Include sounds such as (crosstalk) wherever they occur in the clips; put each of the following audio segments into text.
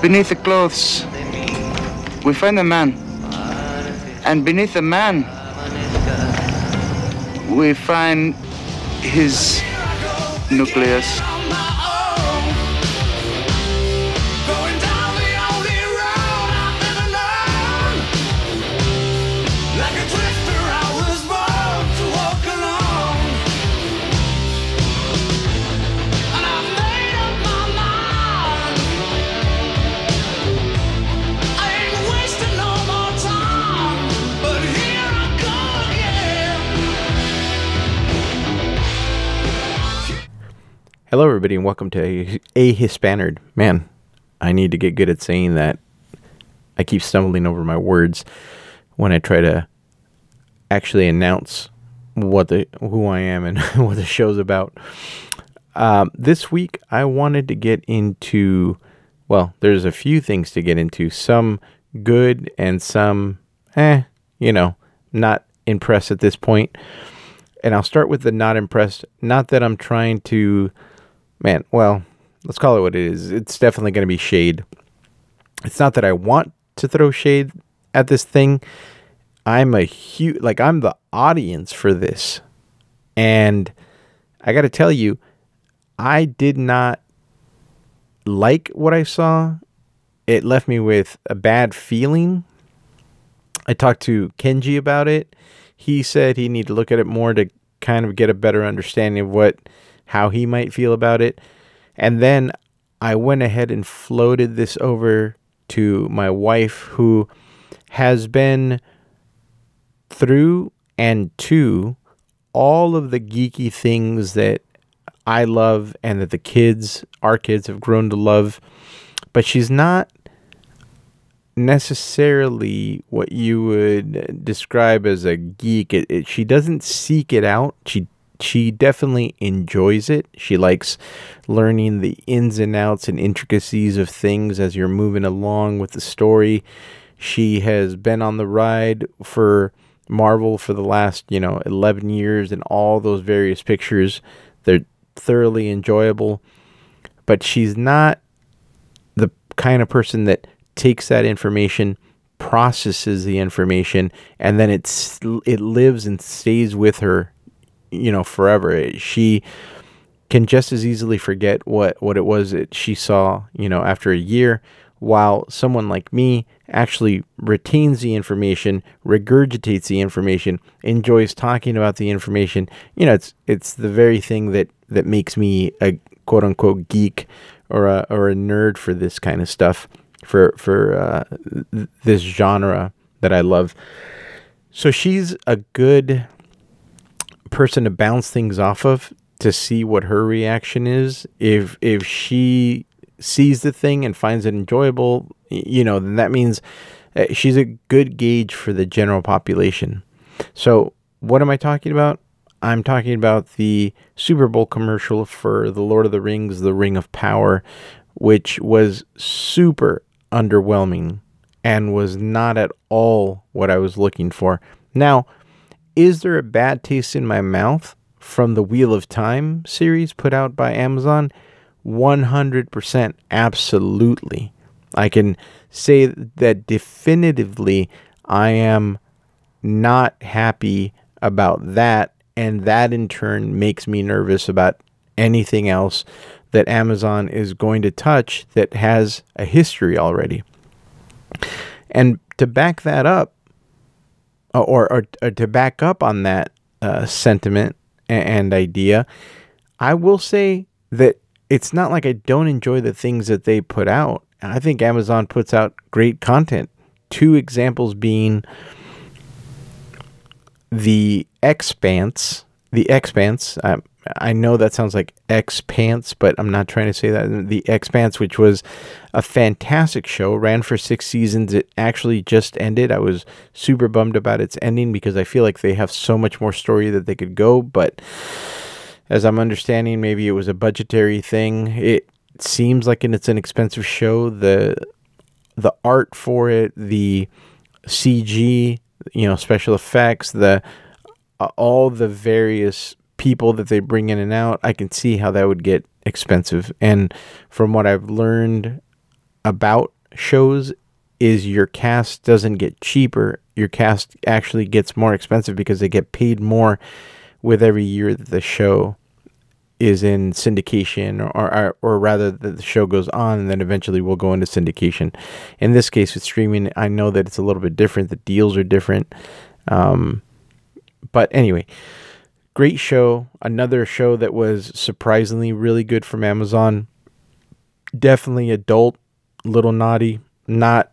beneath the clothes, we find a man. And beneath the man, we find his nucleus. Hello, everybody, and welcome to a, Hispanerd. Man, I need to get good at saying that. I keep stumbling over my words when I try to actually announce what the who I am and (laughs) what the show's about. Um, this week, I wanted to get into. Well, there's a few things to get into. Some good and some, eh, you know, not impressed at this point. And I'll start with the not impressed. Not that I'm trying to man, well, let's call it what it is. It's definitely going to be shade. It's not that I want to throw shade at this thing. I'm a huge, like, I'm the audience for this. And I got to tell you, I did not like what I saw. It left me with a bad feeling. I talked to Kenji about it. He said he needed to look at it more to kind of get a better understanding of what how he might feel about it. And then I went ahead and floated this over to my wife, who has been through and to all of the geeky things that I love and that the kids, our kids, have grown to love. But she's not necessarily what you would describe as a geek. It, it, she doesn't seek it out. She she definitely enjoys it. She likes learning the ins and outs and intricacies of things as you're moving along with the story. She has been on the ride for Marvel for the last, you know, 11 years and all those various pictures. They're thoroughly enjoyable, but she's not the kind of person that takes that information processes the information and then it's it lives and stays with her you know forever. She can just as easily forget what what it was that she saw, you know, after a year, while someone like me actually retains the information, regurgitates the information, enjoys talking about the information. You know, it's it's the very thing that that makes me a quote unquote geek or a or a nerd for this kind of stuff for for uh, this genre that I love. So she's a good person to bounce things off of to see what her reaction is. If if she sees the thing and finds it enjoyable, you know, then that means uh, she's a good gauge for the general population. So, what am I talking about? I'm talking about the Super Bowl commercial for The Lord of the Rings, The Ring of Power, which was super underwhelming and was not at all what I was looking for. Now, is there a bad taste in my mouth from the Wheel of Time series put out by Amazon? 100% absolutely. I can say that definitively I am not happy about that and that in turn makes me nervous about anything else that Amazon is going to touch that has a history already. And to back that up, or, or, or to back up on that uh, sentiment and, and idea, I will say that it's not like I don't enjoy the things that they put out. I think Amazon puts out great content. Two examples being the Expanse. The Expanse. Um, I know that sounds like X Pants, but I'm not trying to say that. The Expanse, which was a fantastic show, ran for six seasons. It actually just ended. I was super bummed about its ending because I feel like they have so much more story that they could go. But as I'm understanding, maybe it was a budgetary thing. It seems like it's an expensive show. The the art for it, the CG, you know, special effects, the uh, all the various people that they bring in and out, I can see how that would get expensive. And from what I've learned about shows is your cast doesn't get cheaper. Your cast actually gets more expensive because they get paid more with every year that the show is in syndication or, or, or rather that the show goes on and then eventually will go into syndication. In this case with streaming, I know that it's a little bit different. The deals are different. Um, but anyway, great show. Another show that was surprisingly really good from Amazon. Definitely adult, little naughty, not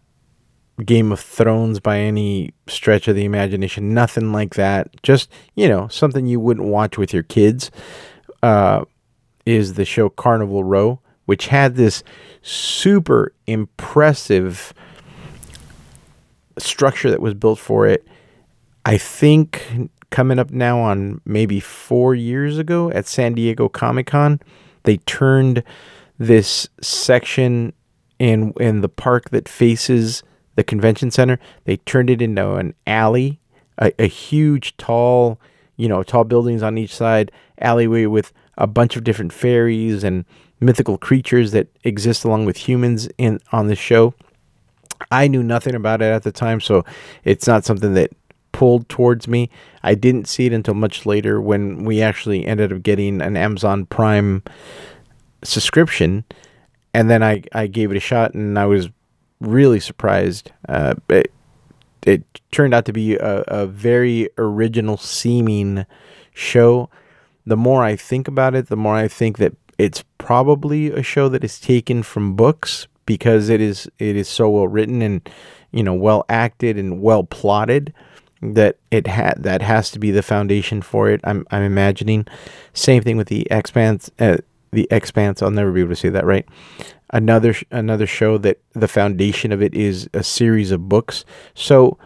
Game of Thrones by any stretch of the imagination. Nothing like that. Just, you know, something you wouldn't watch with your kids. Uh, is the show Carnival Row, which had this super impressive structure that was built for it. I think coming up now on maybe four years ago at San Diego Comic Con, they turned this section in in the park that faces the convention center. They turned it into an alley, a, a huge, tall, you know, tall buildings on each side, alleyway with a bunch of different fairies and mythical creatures that exist along with humans in on the show. I knew nothing about it at the time, so it's not something that pulled towards me. I didn't see it until much later when we actually ended up getting an Amazon Prime subscription, and then I I gave it a shot, and I was really surprised. Uh, it, it turned out to be a, a very original seeming show. The more I think about it, the more I think that it's probably a show that is taken from books because it is it is so well written and you know well acted and well plotted that it had that has to be the foundation for it. I'm I'm imagining. Same thing with the Expanse. Uh, the Expanse. I'll never be able to say that right. Another another show that the foundation of it is a series of books. So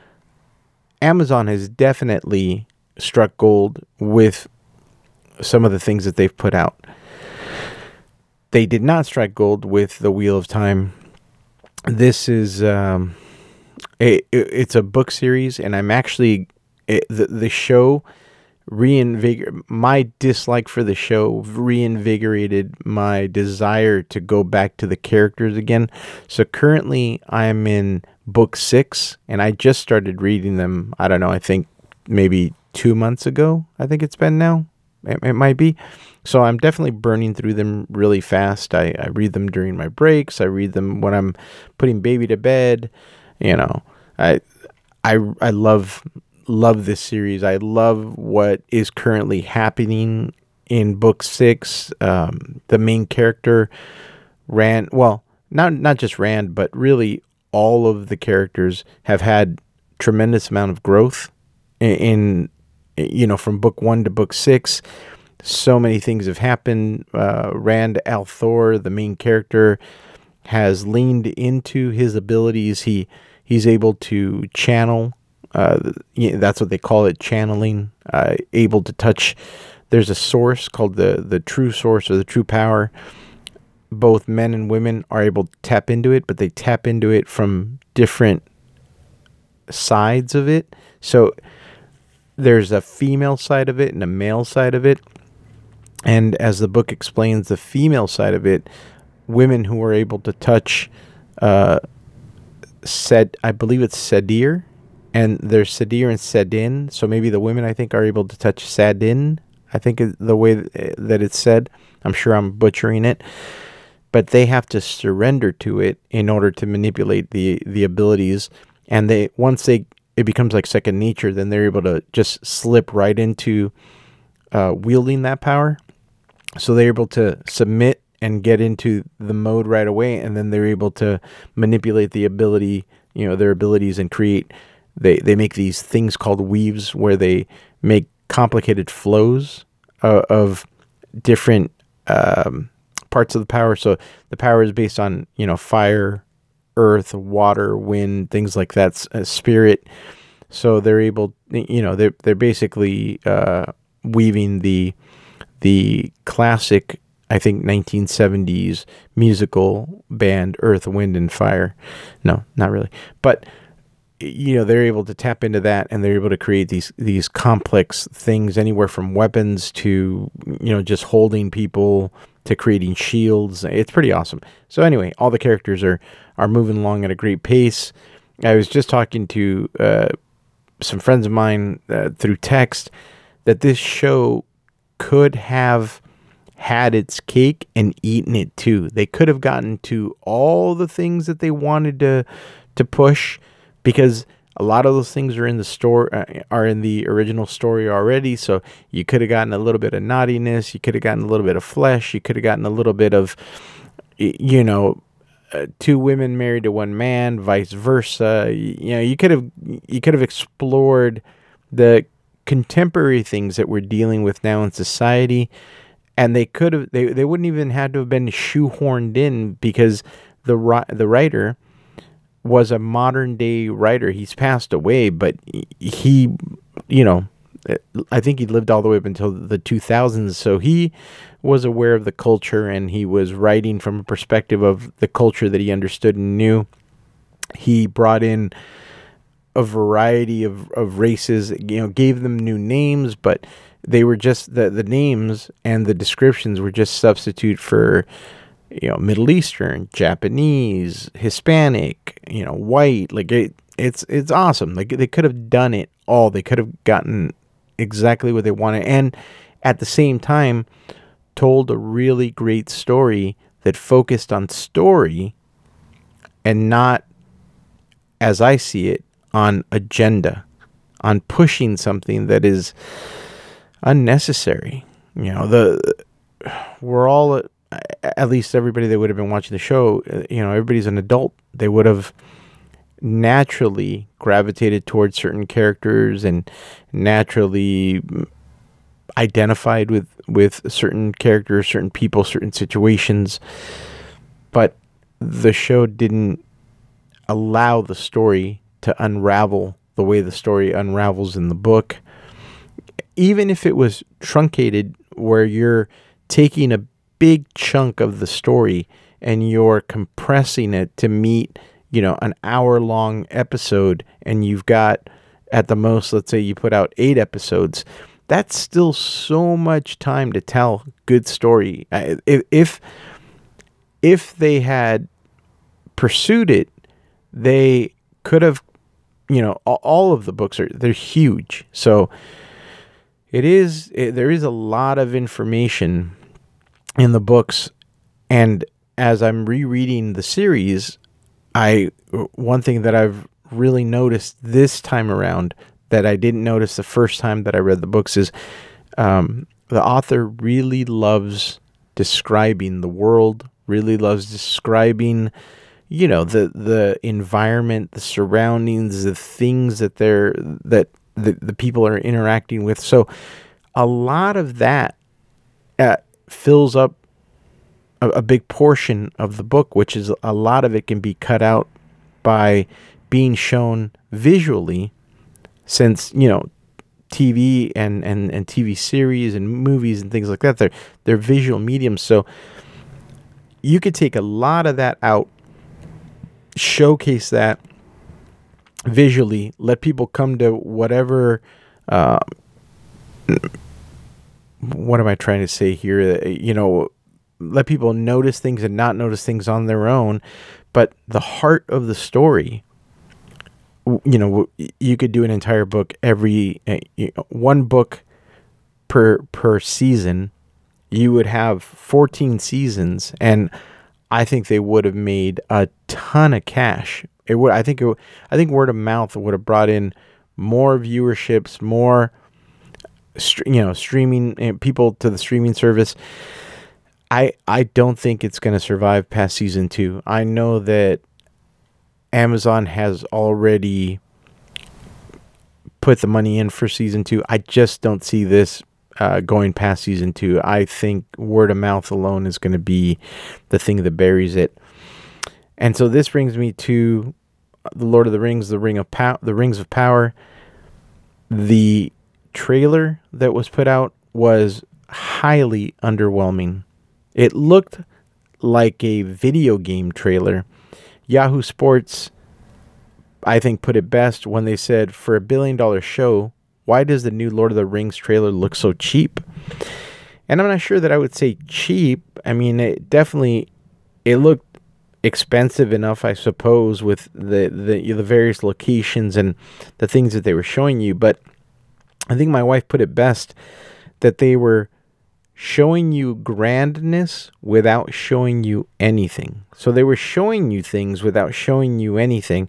Amazon has definitely struck gold with some of the things that they've put out. They did not strike gold with the Wheel of Time. This is um, it, it's a book series, and I'm actually it, the the show reinvigor my dislike for the show reinvigorated my desire to go back to the characters again. So currently I'm in book 6 and I just started reading them. I don't know, I think maybe 2 months ago. I think it's been now. It, it might be. So I'm definitely burning through them really fast. I, I read them during my breaks. I read them when I'm putting baby to bed. You know, I I I love love this series. I love what is currently happening in book six. Um, the main character, Rand. Well, not not just Rand, but really all of the characters have had tremendous amount of growth in, in you know from book one to book six. So many things have happened. Uh, Rand al'Thor, the main character, has leaned into his abilities. He he's able to channel uh, that's what they call it, channeling. Uh, able to touch. There's a source called the the true source or the true power. Both men and women are able to tap into it, but they tap into it from different sides of it. So there's a female side of it and a male side of it. And as the book explains, the female side of it, women who are able to touch, uh, said I believe it's Sadir and there's Sadir and Sadin. So maybe the women I think are able to touch Sadin. I think the way that it's said. I'm sure I'm butchering it, but they have to surrender to it in order to manipulate the the abilities. And they once they it becomes like second nature, then they're able to just slip right into uh, wielding that power. So they're able to submit and get into the mode right away, and then they're able to manipulate the ability, you know, their abilities and create they they make these things called weaves where they make complicated flows uh, of different um, parts of the power. So the power is based on you know fire, earth, water, wind, things like that. Uh, spirit. So they're able, you know, they're they're basically uh, weaving the the classic, I think, 1970s musical band Earth, Wind, and Fire. No, not really, but you know they're able to tap into that and they're able to create these these complex things anywhere from weapons to you know just holding people to creating shields. It's pretty awesome. So anyway all the characters are are moving along at a great pace. I was just talking to uh, some friends of mine uh, through text that this show could have had its cake and eaten it too. They could have gotten to all the things that they wanted to to push because a lot of those things are in the store uh, are in the original story already. So you could have gotten a little bit of naughtiness. You could have gotten a little bit of flesh. You could have gotten a little bit of you know uh, two women married to one man vice versa. You, you know you could have you could have explored the contemporary things that we're dealing with now in society and they could have they, they wouldn't even had to have been shoehorned in because the the writer was a modern day writer. He's passed away, but he, you know, I think he lived all the way up until the 2000s. So he was aware of the culture and he was writing from a perspective of the culture that he understood and knew. He brought in a variety of, of races, you know, gave them new names, but they were just the, the names and the descriptions were just substitute for you know Middle Eastern, Japanese, Hispanic, you know, white. Like it, it's it's awesome. Like they could have done it all. They could have gotten exactly what they wanted, and at the same time, told a really great story that focused on story and not, as I see it, on agenda, on pushing something that is unnecessary. You know, the we're all at least everybody that would have been watching the show, you know, everybody's an adult. They would have naturally gravitated towards certain characters and naturally identified with with certain characters, certain people, certain situations. But the show didn't allow the story to unravel the way the story unravels in the book. Even if it was truncated where you're taking a big chunk of the story and you're compressing it to meet, you know, an hour long episode and you've got at the most, let's say you put out eight episodes, that's still so much time to tell good story. If if, if they had pursued it, they could have, you know, all of the books are they're huge. So it is it, there is a lot of information in the books. And as I'm rereading the series, I one thing that I've really noticed this time around that I didn't notice the first time that I read the books is um, the author really loves describing the world, really loves describing, you know, the the environment, the surroundings, the things that they're that the, the people are interacting with. So a lot of that uh, fills up a, a big portion of the book, which is a lot of it can be cut out by being shown visually, since you know TV and, and, and TV series and movies and things like that. They're they're visual mediums, so you could take a lot of that out, showcase that visually, let people come to whatever. Uh, what am I trying to say here? You know, let people notice things and not notice things on their own. But the heart of the story, you know, you could do an entire book every uh, one book per per season. You would have 14 seasons, and I think they would have made a ton of cash. It would. I think. It, I think word of mouth would have brought in more viewerships, more you know streaming eh, people to the streaming service i i don't think it's going to survive past season 2 i know that amazon has already put the money in for season 2 i just don't see this uh, going past season 2 i think word of mouth alone is going to be the thing that buries it and so this brings me to the lord of the rings the ring of power the rings of power the trailer that was put out was highly underwhelming. It looked like a video game trailer. Yahoo Sports I think, put it best when they said, for a billion dollar show, why does the new Lord of the Rings trailer look so cheap? And I'm not sure that I would say cheap. I mean, it definitely it looked expensive enough, I suppose, with the the the various locations and the things that they were showing you. But I think my wife put it best that they were showing you grandness without showing you anything. So they were showing you things without showing you anything.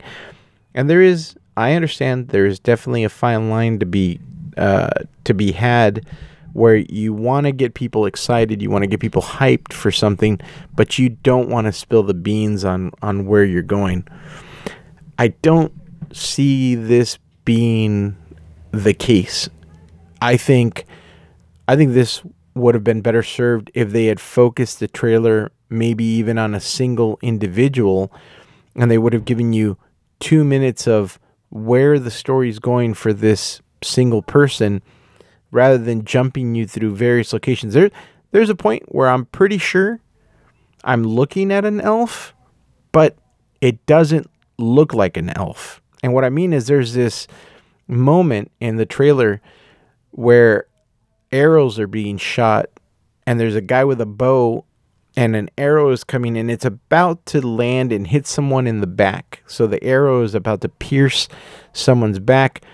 And there is, I understand, there is definitely a fine line to be uh, to be had where you want to get people excited, you want to get people hyped for something, but you don't want to spill the beans on on where you're going. I don't see this being the case. I think I think this would have been better served if they had focused the trailer maybe even on a single individual and they would have given you 2 minutes of where the story is going for this single person rather than jumping you through various locations. There there's a point where I'm pretty sure I'm looking at an elf, but it doesn't look like an elf. And what I mean is there's this moment in the trailer where arrows are being shot and there's a guy with a bow and an arrow is coming and it's about to land and hit someone in the back. So the arrow is about to pierce someone's back.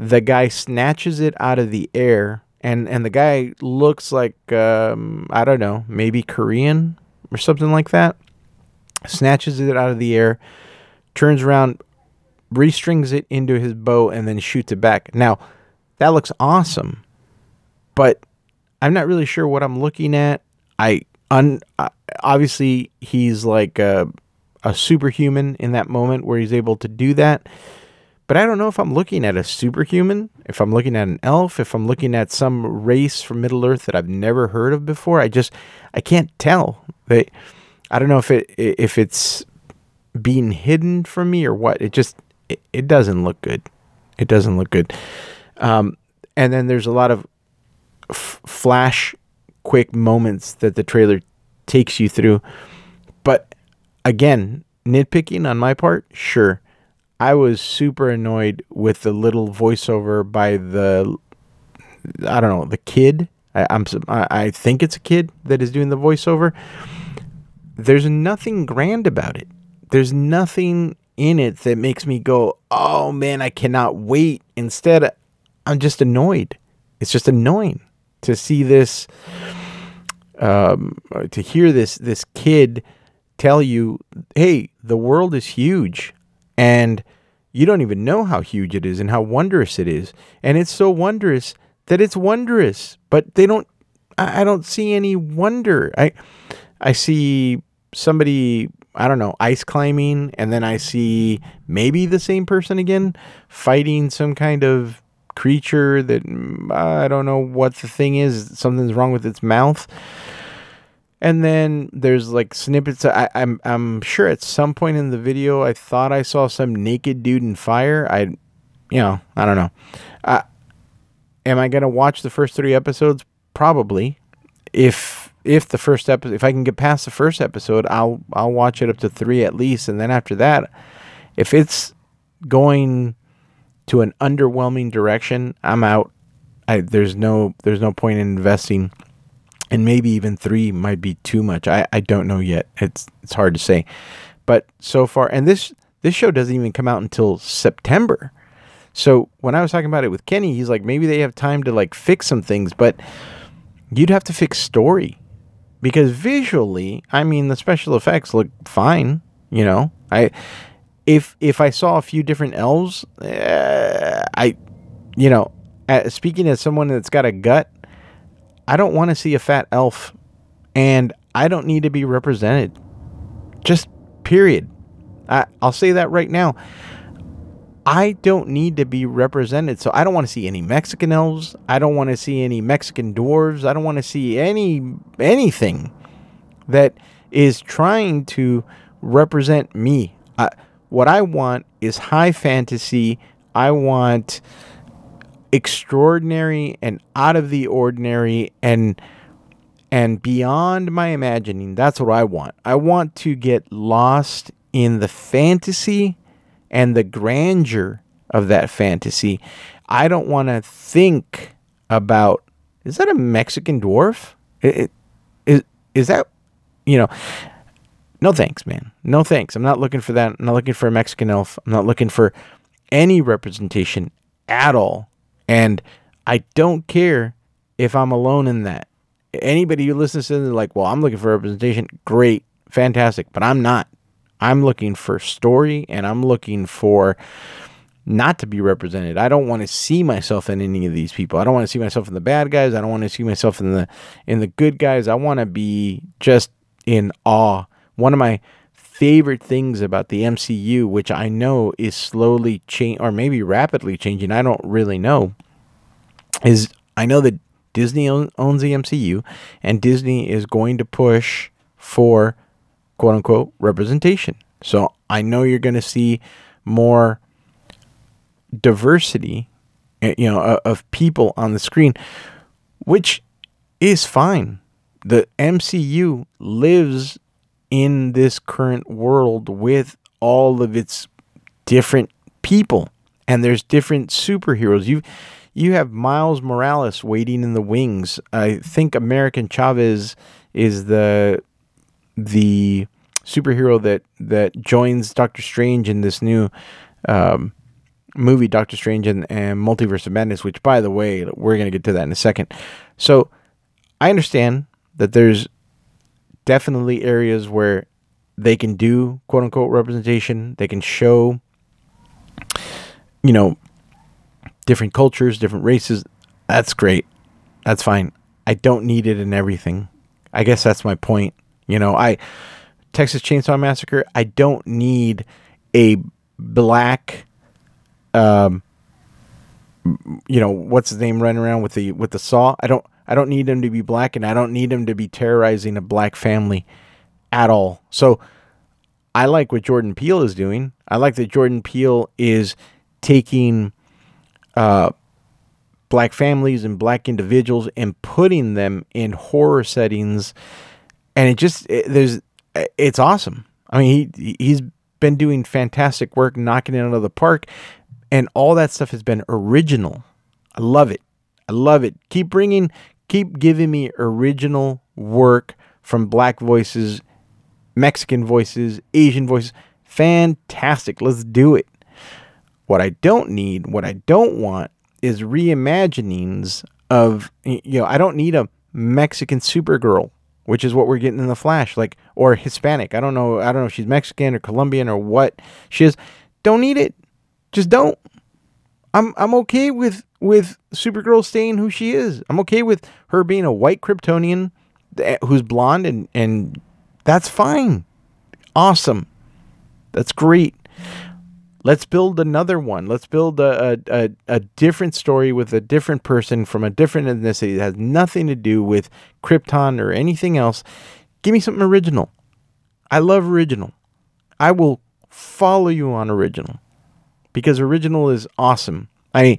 The guy snatches it out of the air and and the guy looks like um, I don't know, maybe Korean or something like that. Snatches it out of the air, turns around, restrings it into his bow and then shoots it back. Now, that looks awesome but I'm not really sure what I'm looking at. I un, obviously he's like a, a superhuman in that moment where he's able to do that. But I don't know if I'm looking at a superhuman, if I'm looking at an elf, if I'm looking at some race from Middle Earth that I've never heard of before. I just I can't tell. They, I don't know if it if it's being hidden from me or what. It just it, it doesn't look good. It doesn't look good. Um, and then there's a lot of f- flash quick moments that the trailer takes you through. But again, nitpicking on my part, sure. I was super annoyed with the little voiceover by the I don't know, the kid. I, I'm I think it's a kid that is doing the voiceover. There's nothing grand about it. There's nothing in it that makes me go, "Oh man, I cannot wait." Instead, I'm just annoyed. It's just annoying to see this, um, to hear this this kid tell you, "Hey, the world is huge," and you don't even know how huge it is and how wondrous it is, and it's so wondrous that it's wondrous. But they don't. I, don't see any wonder. I I see somebody I don't know, ice climbing, and then I see maybe the same person again fighting some kind of creature that mm, I don't know what the thing is. Something's wrong with its mouth. And then there's like snippets. I, I'm I'm sure at some point in the video I thought I saw some naked dude in fire. I, you know, I don't know. Uh, am I gonna watch the first three episodes? Probably. If if the first episode, if I can get past the first episode, I'll I'll watch it up to three at least, and then after that, if it's going to an underwhelming direction, I'm out. I, there's no there's no point in investing, and maybe even three might be too much. I, I don't know yet. It's it's hard to say, but so far, and this this show doesn't even come out until September. So when I was talking about it with Kenny, he's like, maybe they have time to like fix some things, but you'd have to fix story because visually, I mean, the special effects look fine. You know, I if if I saw a few different elves, uh, I, you know, speaking as someone that's got a gut, I don't want to see a fat elf, and I don't need to be represented. Just period. I, I'll say that right now. I don't need to be represented. So I don't want to see any Mexican elves. I don't want to see any Mexican dwarves. I don't want to see any anything that is trying to represent me. I, what I want is high fantasy. I want extraordinary and out of the ordinary and and beyond my imagining. That's what I want. I want to get lost in the fantasy and the grandeur of that fantasy. I don't want to think about is that a Mexican dwarf? Is is that you know? No thanks, man. No thanks. I'm not looking for that. I'm not looking for a Mexican elf. I'm not looking for any representation at all. And I don't care if I'm alone in that. Anybody who listens to this, like, well, I'm looking for representation. Great, fantastic, but I'm not. I'm looking for story, and I'm looking for not to be represented. I don't want to see myself in any of these people. I don't want to see myself in the bad guys. I don't want to see myself in the in the good guys. I want to be just in awe. One of my favorite things about the MCU, which I know is slowly changing or maybe rapidly changing, I don't really know, is I know that Disney owns the MCU and Disney is going to push for quote unquote representation. So I know you're going to see more diversity, you know, of people on the screen, which is fine. The MCU lives in this current world with all of its different people and there's different superheroes. You you have Miles Morales waiting in the wings. I think America Chavez is the the superhero that that joins Doctor Strange in this new um, movie Doctor Strange and, and Multiverse of Madness, which by the way, we're gonna get to that in a second. So I understand that there's definitely areas where they can do quote unquote representation. They can show, you know, different cultures, different races. That's great. That's fine. I don't need it in everything. I guess that's my point. You know, I Texas Chainsaw Massacre, I don't need a black um you know, what's his name running around with the with the saw? I don't I don't need him to be black and I don't need him to be terrorizing a black family at all. So I like what Jordan Peele is doing. I like that Jordan Peele is taking uh, black families and black individuals and putting them in horror settings, and it just it, there's it's awesome. I mean, he he's been doing fantastic work, knocking it out of the park, and all that stuff has been original. I love it. I love it. Keep bringing keep giving me original work from black voices, Mexican voices, Asian voices. Fantastic. Let's do it. What I don't need, what I don't want is reimaginings of you know, I don't need a Mexican Supergirl, which is what we're getting in the Flash, like or Hispanic. I don't know, I don't know if she's Mexican or Colombian or what she is. Don't need it. Just don't. I'm I'm okay with with Supergirl staying who she is. I'm okay with her being a white Kryptonian eh, who's blonde and and that's fine. Awesome. That's great. Let's build another one. Let's build a, a, a, a, different story with a different person from a different ethnicity that has nothing to do with Krypton or anything else. Give me something original. I love original. I will follow you on original because original is awesome. I mean,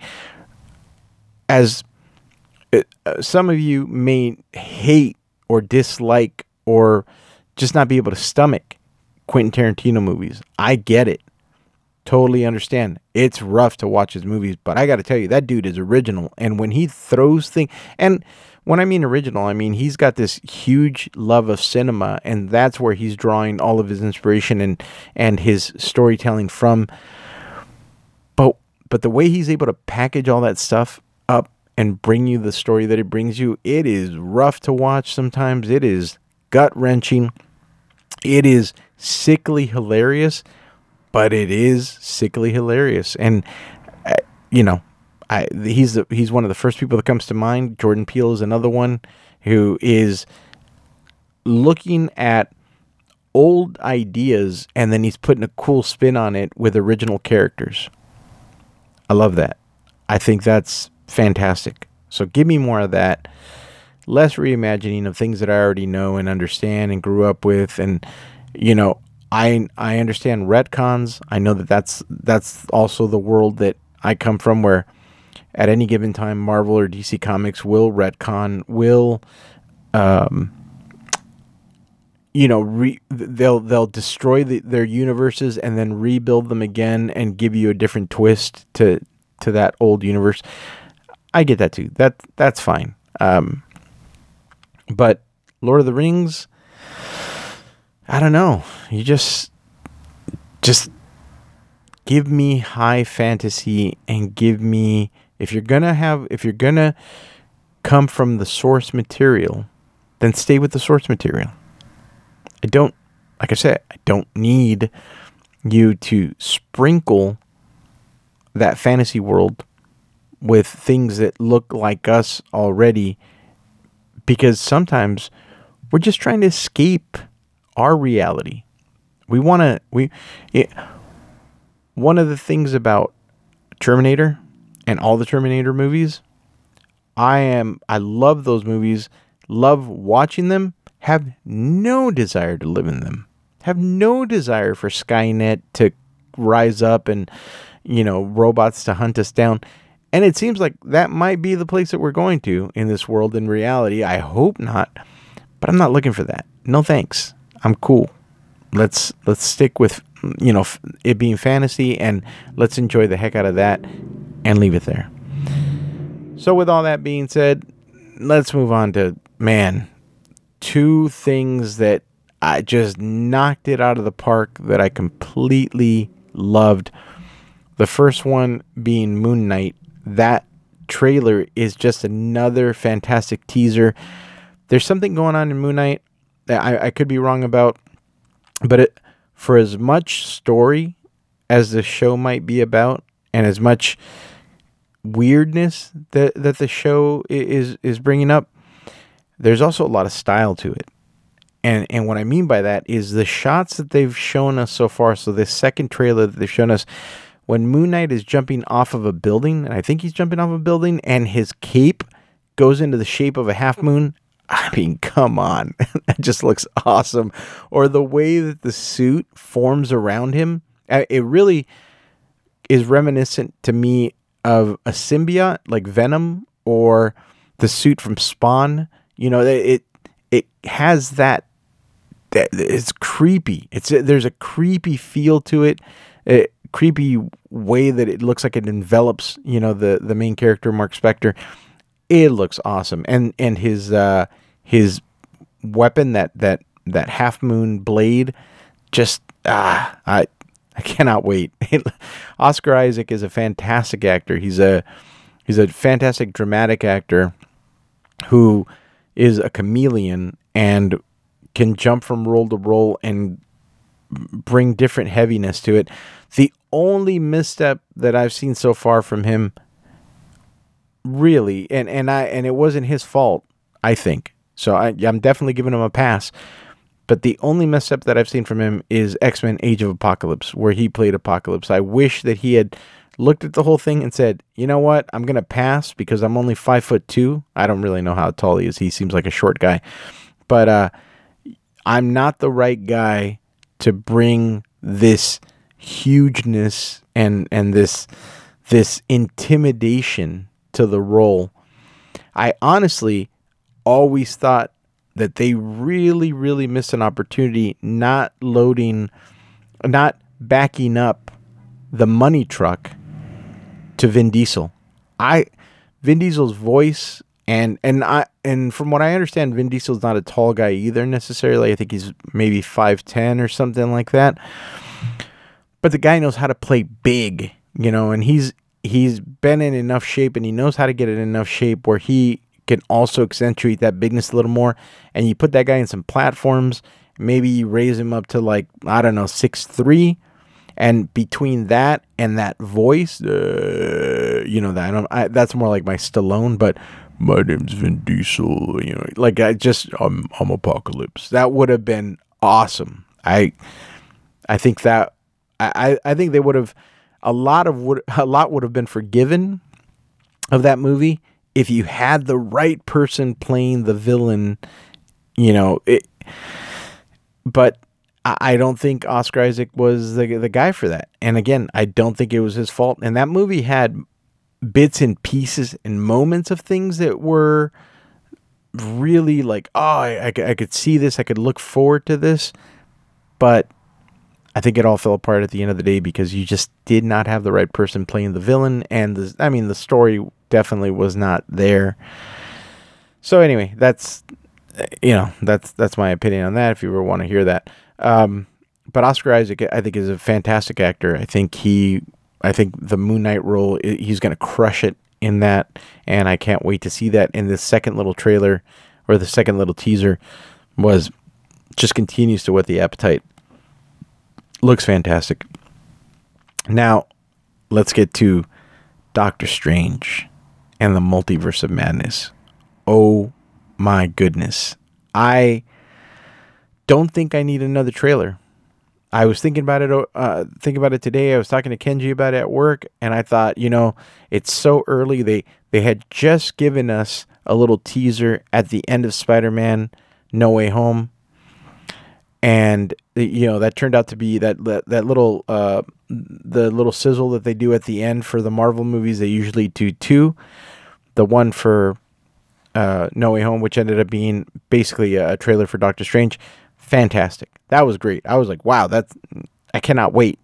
as uh, some of you may hate or dislike or just not be able to stomach Quentin Tarantino movies. I get it. Totally understand. It's rough to watch his movies, but I got to tell you, that dude is original. And when he throws things, and when I mean original, I mean he's got this huge love of cinema, and that's where he's drawing all of his inspiration and and his storytelling from. But but the way he's able to package all that stuff up and bring you the story that it brings you, it is rough to watch sometimes. It is gut wrenching. It is sickly hilarious, but it is sickly hilarious. And uh, you know, I he's the, he's one of the first people that comes to mind. Jordan Peele is another one who is looking at old ideas and then he's putting a cool spin on it with original characters. I love that. I think that's fantastic. So give me more of that. Less reimagining of things that I already know and understand and grew up with and you know, I I understand retcons. I know that that's that's also the world that I come from where at any given time Marvel or DC Comics will retcon will um you know, re- they'll they'll destroy the, their universes and then rebuild them again and give you a different twist to to that old universe. I get that too. That that's fine. Um, but Lord of the Rings, I don't know. You just just give me high fantasy and give me if you're gonna have if you're gonna come from the source material, then stay with the source material. I don't like I said, I don't need you to sprinkle that fantasy world with things that look like us already because sometimes we're just trying to escape our reality. We want to we it, one of the things about Terminator and all the Terminator movies, I am I love those movies, love watching them, have no desire to live in them. Have no desire for Skynet to rise up and you know, robots to hunt us down. And it seems like that might be the place that we're going to in this world in reality. I hope not, but I'm not looking for that. No thanks. I'm cool. Let's let's stick with you know it being fantasy and let's enjoy the heck out of that and leave it there. So with all that being said, let's move on to man, two things that I just knocked it out of the park that I completely loved. The first one being Moon Knight. That trailer is just another fantastic teaser. There's something going on in Moon Knight that I, I could be wrong about, but it, for as much story as the show might be about, and as much weirdness that that the show is is bringing up, there's also a lot of style to it. And and what I mean by that is the shots that they've shown us so far. So this second trailer that they've shown us when Moon Knight is jumping off of a building, and I think he's jumping off a building, and his cape goes into the shape of a half moon. I mean, come on. (laughs) that just looks awesome. Or the way that the suit forms around him. Uh, it really is reminiscent to me of a symbiote like Venom or the suit from Spawn. You know, it it has that that it's creepy. It's there's a creepy feel to it. it creepy way that it looks like it envelops, you know, the the main character Mark Spector. It looks awesome, and and his uh, his weapon that that that half moon blade, just ah, I I cannot wait. (laughs) Oscar Isaac is a fantastic actor. He's a he's a fantastic dramatic actor who is a chameleon and can jump from role to role and bring different heaviness to it. The only misstep that I've seen so far from him really and and I and it wasn't his fault, I think. So I I'm definitely giving him a pass. But the only misstep that I've seen from him is X-Men Age of Apocalypse where he played Apocalypse. I wish that he had looked at the whole thing and said, "You know what? I'm going to pass because I'm only 5 foot 2. I don't really know how tall he is. He seems like a short guy." But uh I'm not the right guy to bring this hugeness and and this this intimidation to the role. I honestly always thought that they really really missed an opportunity not loading not backing up the money truck to Vin Diesel. I Vin Diesel's voice and and I and from what I understand, Vin Diesel's not a tall guy either necessarily. I think he's maybe five ten or something like that. But the guy knows how to play big, you know, and he's he's been in enough shape and he knows how to get in enough shape where he can also accentuate that bigness a little more. And you put that guy in some platforms, maybe you raise him up to like I don't know six three, and between that and that voice, uh, you know that I don't. I, that's more like my Stallone, but my name's Vin Diesel. You know, like I just I'm I'm Apocalypse. That would have been awesome. I I think that I I think they would have a lot of would a lot would have been forgiven of that movie if you had the right person playing the villain. You know it, but. I don't think Oscar Isaac was the the guy for that. And again, I don't think it was his fault. And that movie had bits and pieces and moments of things that were really like, oh, I, I, I could see this. I could look forward to this. But I think it all fell apart at the end of the day because you just did not have the right person playing the villain. And the, I mean, the story definitely was not there. So anyway, that's you know that's that's my opinion on that. If you ever want to hear that, um, but Oscar Isaac, I think, is a fantastic actor. I think he, I think the Moon Knight role, he's going to crush it in that, and I can't wait to see that. In the second little trailer, or the second little teaser, was just continues to whet the appetite. Looks fantastic. Now, let's get to Doctor Strange and the Multiverse of Madness. Oh my goodness. I don't think I need another trailer. I was thinking about it uh thinking about it today. I was talking to Kenji about it at work and I thought, you know, it's so early. They they had just given us a little teaser at the end of Spider-Man No Way Home. And you know, that turned out to be that that, that little uh the little sizzle that they do at the end for the Marvel movies. They usually do two. The one for uh, No Way Home, which ended up being basically a trailer for Doctor Strange. Fantastic. That was great. I was like, wow, that's I cannot wait.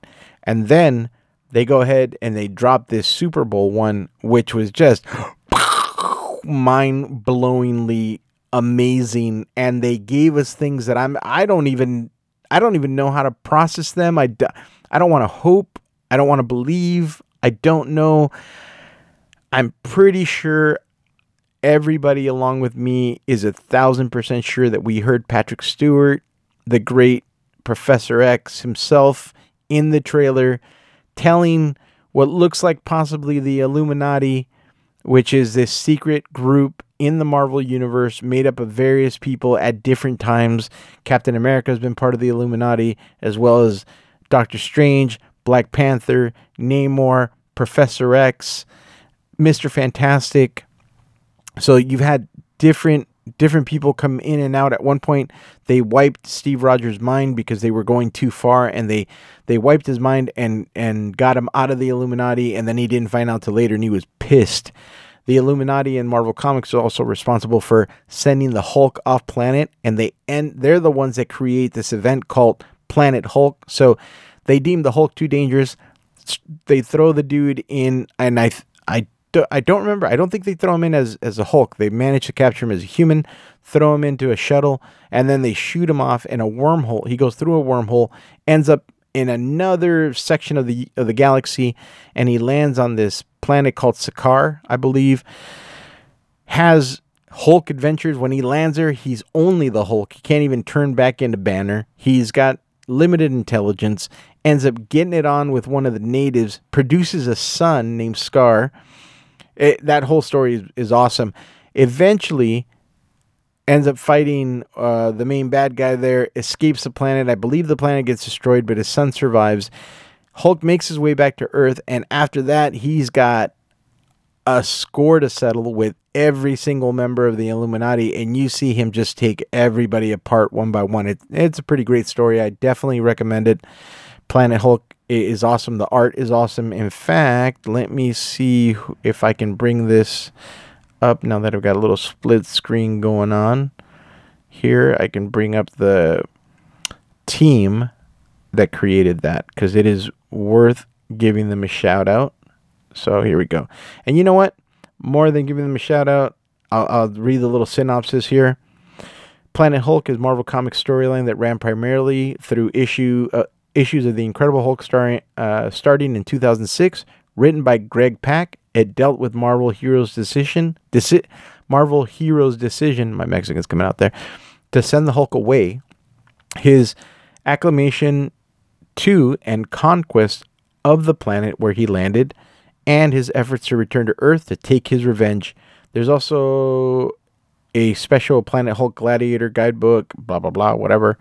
And then they go ahead and they drop this Super Bowl one, which was just (gasps) mind blowingly amazing. And they gave us things that I'm I don't even I don't even know how to process them. I, I don't want to hope. I don't want to believe. I don't know. I'm pretty sure everybody along with me is a thousand percent sure that we heard Patrick Stewart, the great Professor X himself, in the trailer telling what looks like possibly the Illuminati, which is this secret group in the Marvel Universe made up of various people at different times. Captain America has been part of the Illuminati, as well as Doctor Strange, Black Panther, Namor, Professor X, Mr. Fantastic, so you've had different different people come in and out. At one point they wiped steve rogers mind because they were going too far and they they wiped his mind and and got him out of the illuminati and then he didn't find out till later and he was pissed. The illuminati and marvel comics are also responsible for sending the hulk off planet and they and they're the ones that create this event called planet hulk. So they deem the hulk too dangerous. They throw the dude in and i i I don't remember. I don't think they throw him in as as a Hulk. They manage to capture him as a human, throw him into a shuttle, and then they shoot him off in a wormhole. He goes through a wormhole, ends up in another section of the of the galaxy, and he lands on this planet called Sakaar, I believe. Has Hulk adventures. When he lands there, he's only the Hulk. He can't even turn back into Banner. He's got limited intelligence. Ends up getting it on with one of the natives. Produces a son named Skaar it, that whole story is, is awesome. Eventually, ends up fighting uh, the main bad guy there, escapes the planet. I believe the planet gets destroyed, but his son survives. Hulk makes his way back to Earth, and after that, he's got a score to settle with every single member of the Illuminati, and you see him just take everybody apart one by one. It, it's a pretty great story. I definitely recommend it. Planet Hulk is awesome. The art is awesome. In fact, let me see if I can bring this up now that I've got a little split screen going on. Here, I can bring up the team that created that because it is worth giving them a shout out. So here we go. And you know what? More than giving them a shout out, I'll, I'll read the little synopsis here. Planet Hulk is Marvel Comics storyline that ran primarily through issue uh, issues of The Incredible Hulk starring, uh, starting in 2006, written by Greg Pak. It dealt with Marvel Heroes' decision, deci- Marvel Heroes' decision, my Mexican's coming out there, to send the Hulk away. His acclamation to and conquest of the planet where he landed, and his efforts to return to Earth to take his revenge. There's also a special Planet Hulk Gladiator guidebook, blah, blah, blah, whatever.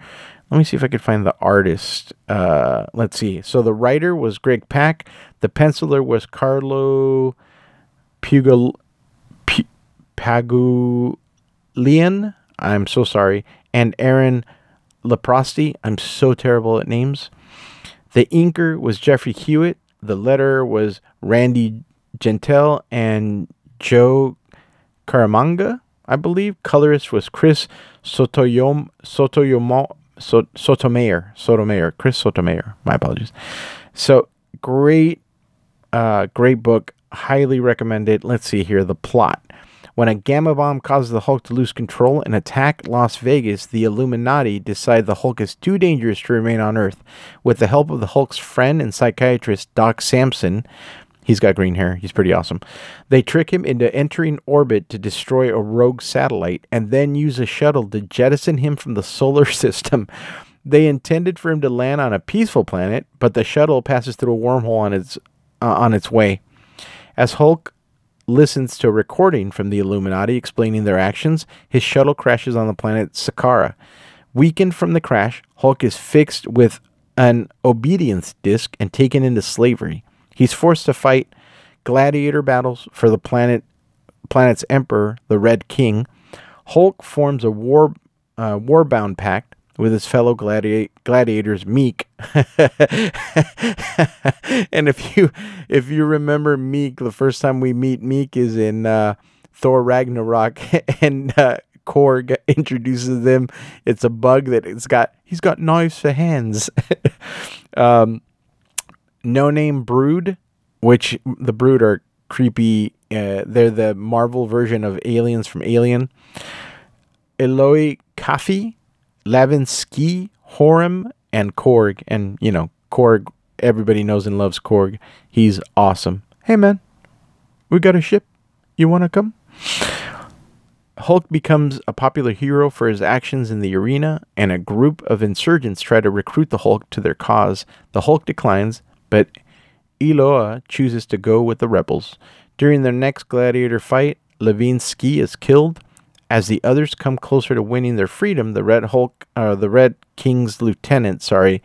Let me see if I can find the artist. Uh, let's see. So the writer was Greg Pak. The penciler was Carlo Pugal, P- Pagulian. I'm so sorry. And Aaron Leprosti. I'm so terrible at names. The inker was Jeffrey Hewitt. The letter was Randy Gentile and Joe Caramagna. I believe. Colorist was Chris Sotoyom Sotoyomo so, Sotomayor. Sotomayor. Chris Sotomayor. My apologies. So great, uh, great book. Highly recommended. Let's see here the plot. When a gamma bomb causes the Hulk to lose control and attack Las Vegas, the Illuminati decide the Hulk is too dangerous to remain on Earth. With the help of the Hulk's friend and psychiatrist, Doc Samson, he's got green hair, he's pretty awesome, they trick him into entering orbit to destroy a rogue satellite and then use a shuttle to jettison him from the solar (laughs) system. They intended for him to land on a peaceful planet, but the shuttle passes through a wormhole on its uh, on its way. As Hulk listens to a recording from the Illuminati explaining their actions, his shuttle crashes on the planet Sakaara. Weakened from the crash, Hulk is fixed with an obedience disc and taken into slavery. He's forced to fight gladiator battles for the planet planet's emperor, the Red King. Hulk forms a war uh, warbound pact with his fellow gladi- gladiators Miek. (laughs) and if you if you remember Miek, the first time we meet Miek is in uh, Thor Ragnarok, (laughs) and uh, Korg introduces them. It's a bug that it's got. He's got knives for hands. (laughs) um, no name Brood, which the Brood are creepy. Uh, they're the Marvel version of aliens from Alien. Elloe Kaifi, Lavinsky, Horum, and Korg. And, you know, Korg, everybody knows and loves Korg. He's awesome. Hey, man, we got a ship. You want to come? Hulk becomes a popular hero for his actions in the arena, and a group of insurgents try to recruit the Hulk to their cause. The Hulk declines, but Elloe chooses to go with the rebels. During their next gladiator fight, Levinsky is killed. As the others come closer to winning their freedom, the Red Hulk, uh, the Red King's lieutenant, sorry,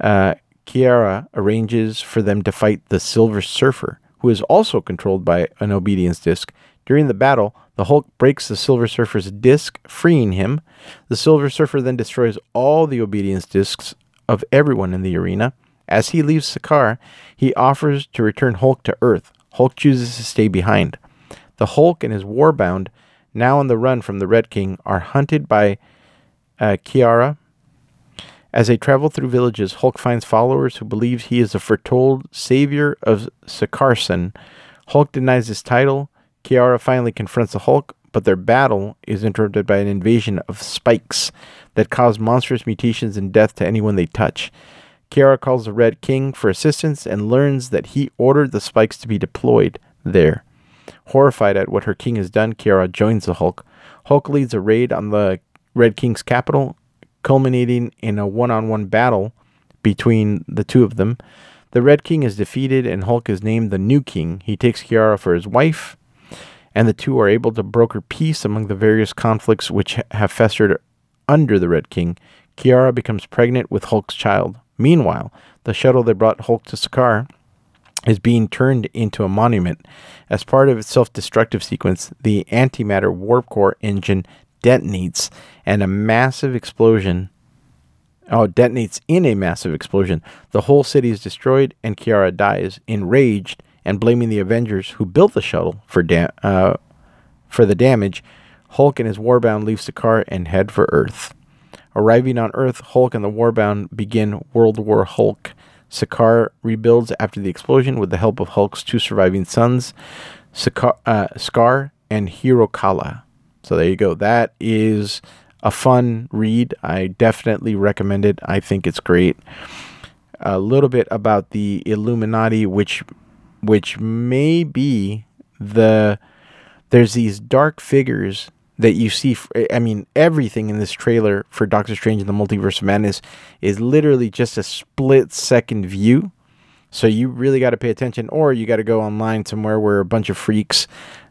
uh, Caiera arranges for them to fight the Silver Surfer, who is also controlled by an obedience disc. During the battle, the Hulk breaks the Silver Surfer's disc, freeing him. The Silver Surfer then destroys all the obedience discs of everyone in the arena. As he leaves Sakaar, he offers to return Hulk to Earth. Hulk chooses to stay behind. The Hulk and his Warbound now on the run from the Red King, are hunted by uh, Caiera. As they travel through villages, Hulk finds followers who believe he is the foretold savior of Sakaarson. Hulk denies his title. Caiera finally confronts the Hulk, but their battle is interrupted by an invasion of spikes that cause monstrous mutations and death to anyone they touch. Caiera calls the Red King for assistance and learns that he ordered the spikes to be deployed there. Horrified at what her king has done, Caiera joins the Hulk. Hulk leads a raid on the Red King's capital, culminating in a one on one battle between the two of them. The Red King is defeated, and Hulk is named the new king. He takes Caiera for his wife, and the two are able to broker peace among the various conflicts which have festered under the Red King. Caiera becomes pregnant with Hulk's child. Meanwhile, the shuttle that brought Hulk to Sakaar is being turned into a monument. As part of its self destructive sequence, the antimatter warp core engine detonates and a massive explosion. Oh, detonates in a massive explosion. The whole city is destroyed and Caiera dies, enraged and blaming the Avengers who built the shuttle for da- uh, for the damage. Hulk and his Warbound leave Sakaar and head for Earth. Arriving on Earth, Hulk and the Warbound begin World War Hulk. Sakaar rebuilds after the explosion with the help of Hulk's two surviving sons, Sakaar, uh, Skaar and Hiro-Kala. So there you go. That is a fun read. I definitely recommend it. I think it's great. A little bit about the Illuminati, which which may be the there's these dark figures that you see. I mean, everything in this trailer for Doctor Strange and the Multiverse of Madness is literally just a split second view. So you really got to pay attention, or you got to go online somewhere where a bunch of freaks,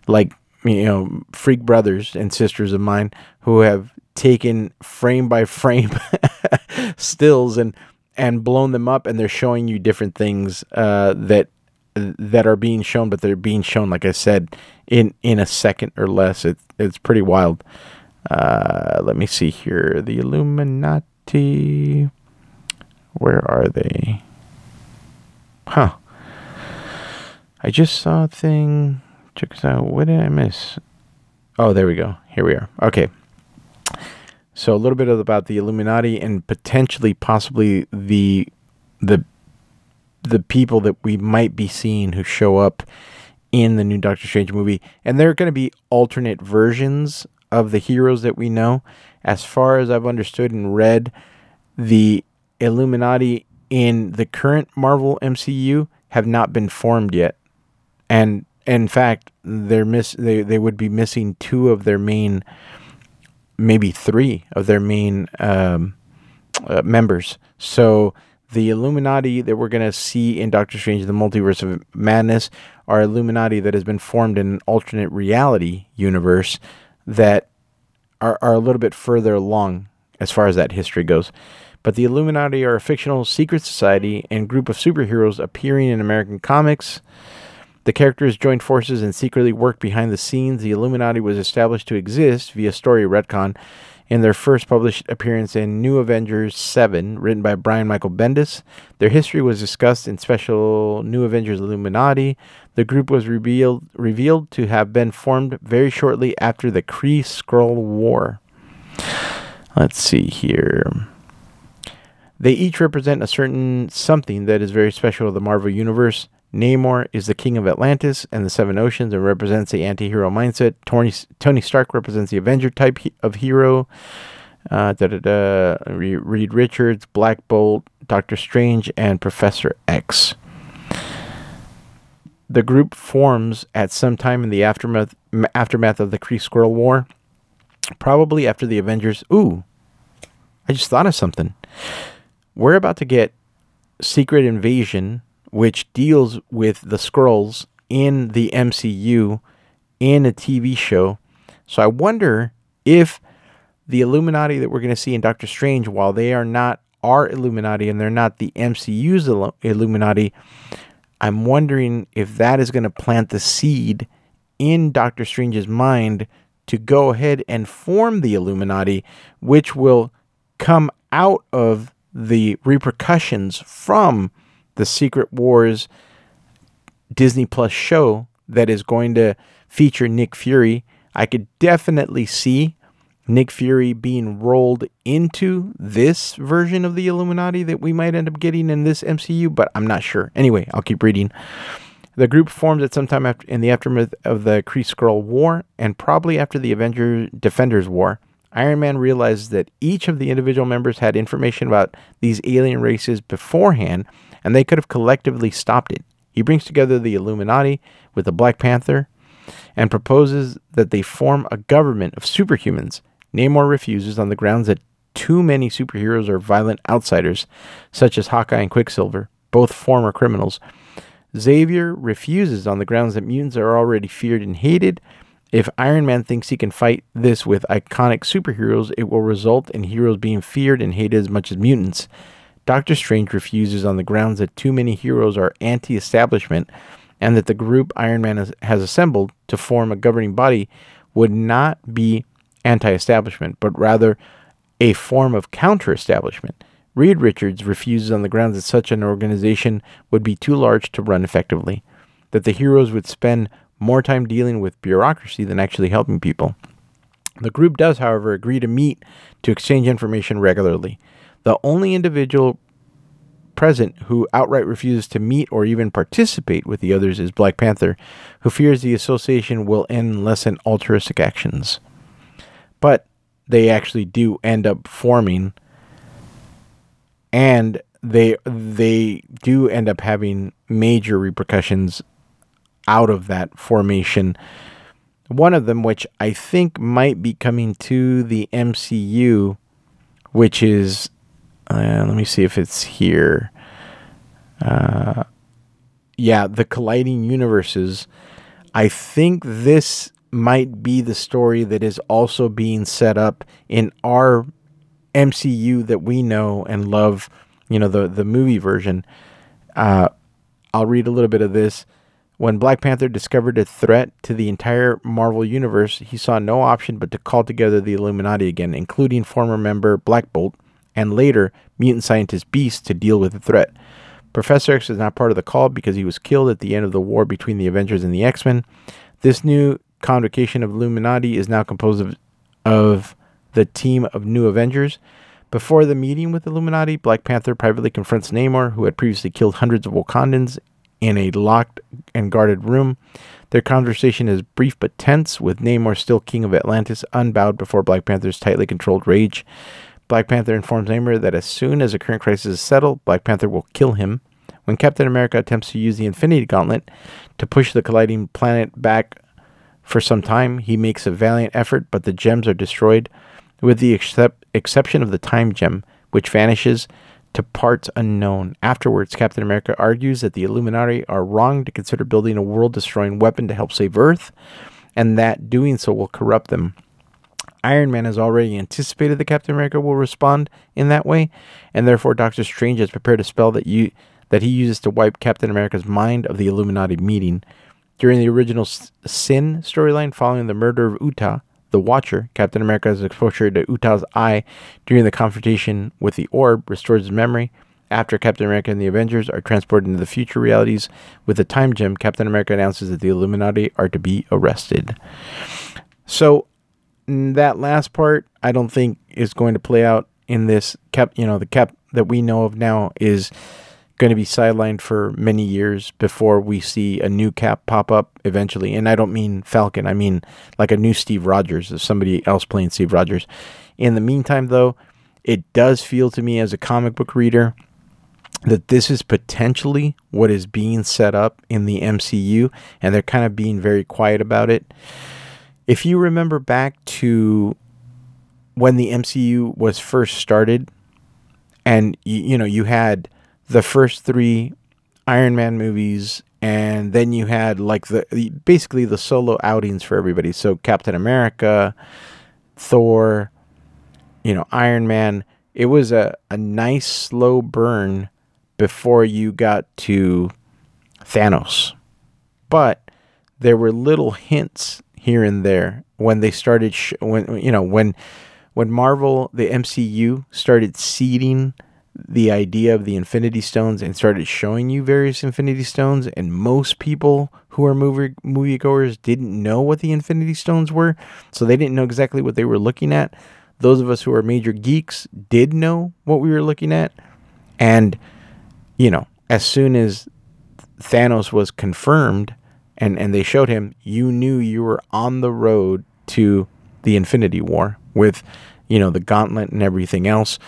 like you know, freak brothers and sisters of mine, who have taken frame by frame (laughs) stills and and blown them up, and they're showing you different things uh, that that are being shown, but they're being shown, like I said, in in a second or less. It's it's pretty wild. Uh, let me see here. The Illuminati. Where are they? Huh. I just saw a thing. Check this out. What did I miss? Oh, there we go. Here we are. Okay. So a little bit about the Illuminati and potentially, possibly the the the people that we might be seeing who show up in the new Doctor Strange movie, and they're going to be alternate versions of the heroes that we know. As far as I've understood and read, the Illuminati in the current Marvel MCU have not been formed yet, and in fact, they're miss they they would be missing two of their main, maybe three of their main um, uh, members. So the Illuminati that we're gonna see in Doctor Strange: The Multiverse of Madness are Illuminati that has been formed in an alternate reality universe that are, are a little bit further along as far as that history goes. But the Illuminati are a fictional secret society and group of superheroes appearing in American comics. The characters joined forces and secretly worked behind the scenes. The Illuminati was established to exist via story retcon in their first published appearance in New Avengers 7, written by Brian Michael Bendis. Their history was discussed in special New Avengers Illuminati. The group was revealed revealed to have been formed very shortly after the Kree Skrull War. Let's see here. They each represent a certain something that is very special to the Marvel Universe. Namor is the king of Atlantis and the Seven Oceans and represents the anti hero mindset. Tony, Tony Stark represents the Avenger type of hero. Uh, Reed Richards, Black Bolt, Doctor Strange, and Professor X. The group forms at some time in the aftermath aftermath of the Kree Skrull War, probably after the Avengers. Ooh, I just thought of something. We're about to get Secret Invasion which deals with the Skrulls in the MCU in a TV show. So I wonder if the Illuminati that we're going to see in Doctor Strange, while they are not our Illuminati and they're not the MCU's Illuminati, I'm wondering if that is going to plant the seed in Doctor Strange's mind to go ahead and form the Illuminati, which will come out of the repercussions from the Secret Wars Disney Plus show that is going to feature Nick Fury, I could definitely see Nick Fury being rolled into this version of the Illuminati that we might end up getting in this MCU, but I'm not sure. Anyway, I'll keep reading. The group formed at some time after, in the aftermath of the Kree Skrull War and probably after the Avengers Defenders War. Iron Man realized that each of the individual members had information about these alien races beforehand and they could have collectively stopped it. He brings together the Illuminati with the Black Panther and proposes that they form a government of superhumans. Namor refuses on the grounds that too many superheroes are violent outsiders, such as Hawkeye and Quicksilver, both former criminals. Xavier refuses on the grounds that mutants are already feared and hated. If Iron Man thinks he can fight this with iconic superheroes, it will result in heroes being feared and hated as much as mutants. Doctor Strange refuses on the grounds that too many heroes are anti establishment and that the group Iron Man has, has assembled to form a governing body would not be anti establishment, but rather a form of counter establishment. Reed Richards refuses on the grounds that such an organization would be too large to run effectively, that the heroes would spend more time dealing with bureaucracy than actually helping people. The group does, however, agree to meet to exchange information regularly. The only individual present who outright refuses to meet or even participate with the others is Black Panther, who fears the association will end unless in altruistic actions. But they actually do end up forming and they they do end up having major repercussions out of that formation. One of them, which I think might be coming to the MCU, which is uh, let me see if it's here. Uh, yeah, the colliding universes. I think this might be the story that is also being set up in our MCU that we know and love. You know, the the movie version. Uh, I'll read a little bit of this. When Black Panther discovered a threat to the entire Marvel Universe, he saw no option but to call together the Illuminati again, including former member Black Bolt, and later mutant scientist Beast to deal with the threat. Professor X is not part of the call because he was killed at the end of the war between the Avengers and the X Men. This new convocation of Illuminati is now composed of, of the team of new Avengers. Before the meeting with Illuminati, Black Panther privately confronts Namor, who had previously killed hundreds of Wakandans in a locked and guarded room. Their conversation is brief but tense, with Namor still king of Atlantis, unbowed before Black Panther's tightly controlled rage. Black Panther informs Namor that as soon as the current crisis is settled, Black Panther will kill him. When Captain America attempts to use the Infinity Gauntlet to push the colliding planet back for some time, he makes a valiant effort, but the gems are destroyed, with the excep- exception of the Time Gem, which vanishes to parts unknown. Afterwards, Captain America argues that the Illuminati are wrong to consider building a world destroying weapon to help save Earth, and that doing so will corrupt them. Iron Man has already anticipated that Captain America will respond in that way, and therefore Doctor Strange has prepared a spell that you that he uses to wipe Captain America's mind of the Illuminati meeting. During the original Sin storyline following the murder of Uatu, the Watcher, Captain America's exposure to Uatu's eye during the confrontation with the orb restores his memory. After Captain America and the Avengers are transported into the future realities with the Time Gem, Captain America announces that the Illuminati are to be arrested. So, that last part, I don't think is going to play out in this cap. You know, the cap that we know of now is going to be sidelined for many years before we see a new cap pop up eventually. And I don't mean Falcon, I mean like a new Steve Rogers, of somebody else playing Steve Rogers. In the meantime, though, it does feel to me as a comic book reader that this is potentially what is being set up in the MCU, and they're kind of being very quiet about it. If you remember back to when the MCU was first started, and you, you know, you had the first three Iron Man movies, and then you had like the basically the solo outings for everybody. So Captain America, Thor, you know, Iron Man. It was a, a nice slow burn before you got to Thanos. But there were little hints here and there when they started sh- when you know when when Marvel the MCU started seeding the idea of the Infinity Stones and started showing you various Infinity Stones, and most people who are movie moviegoers didn't know what the Infinity Stones were, so they didn't know exactly what they were looking at. Those of us who are major geeks did know what we were looking at, and you know, as soon as Thanos was confirmed and and they showed him, you knew you were on the road to the Infinity War with, you know, the gauntlet and everything else.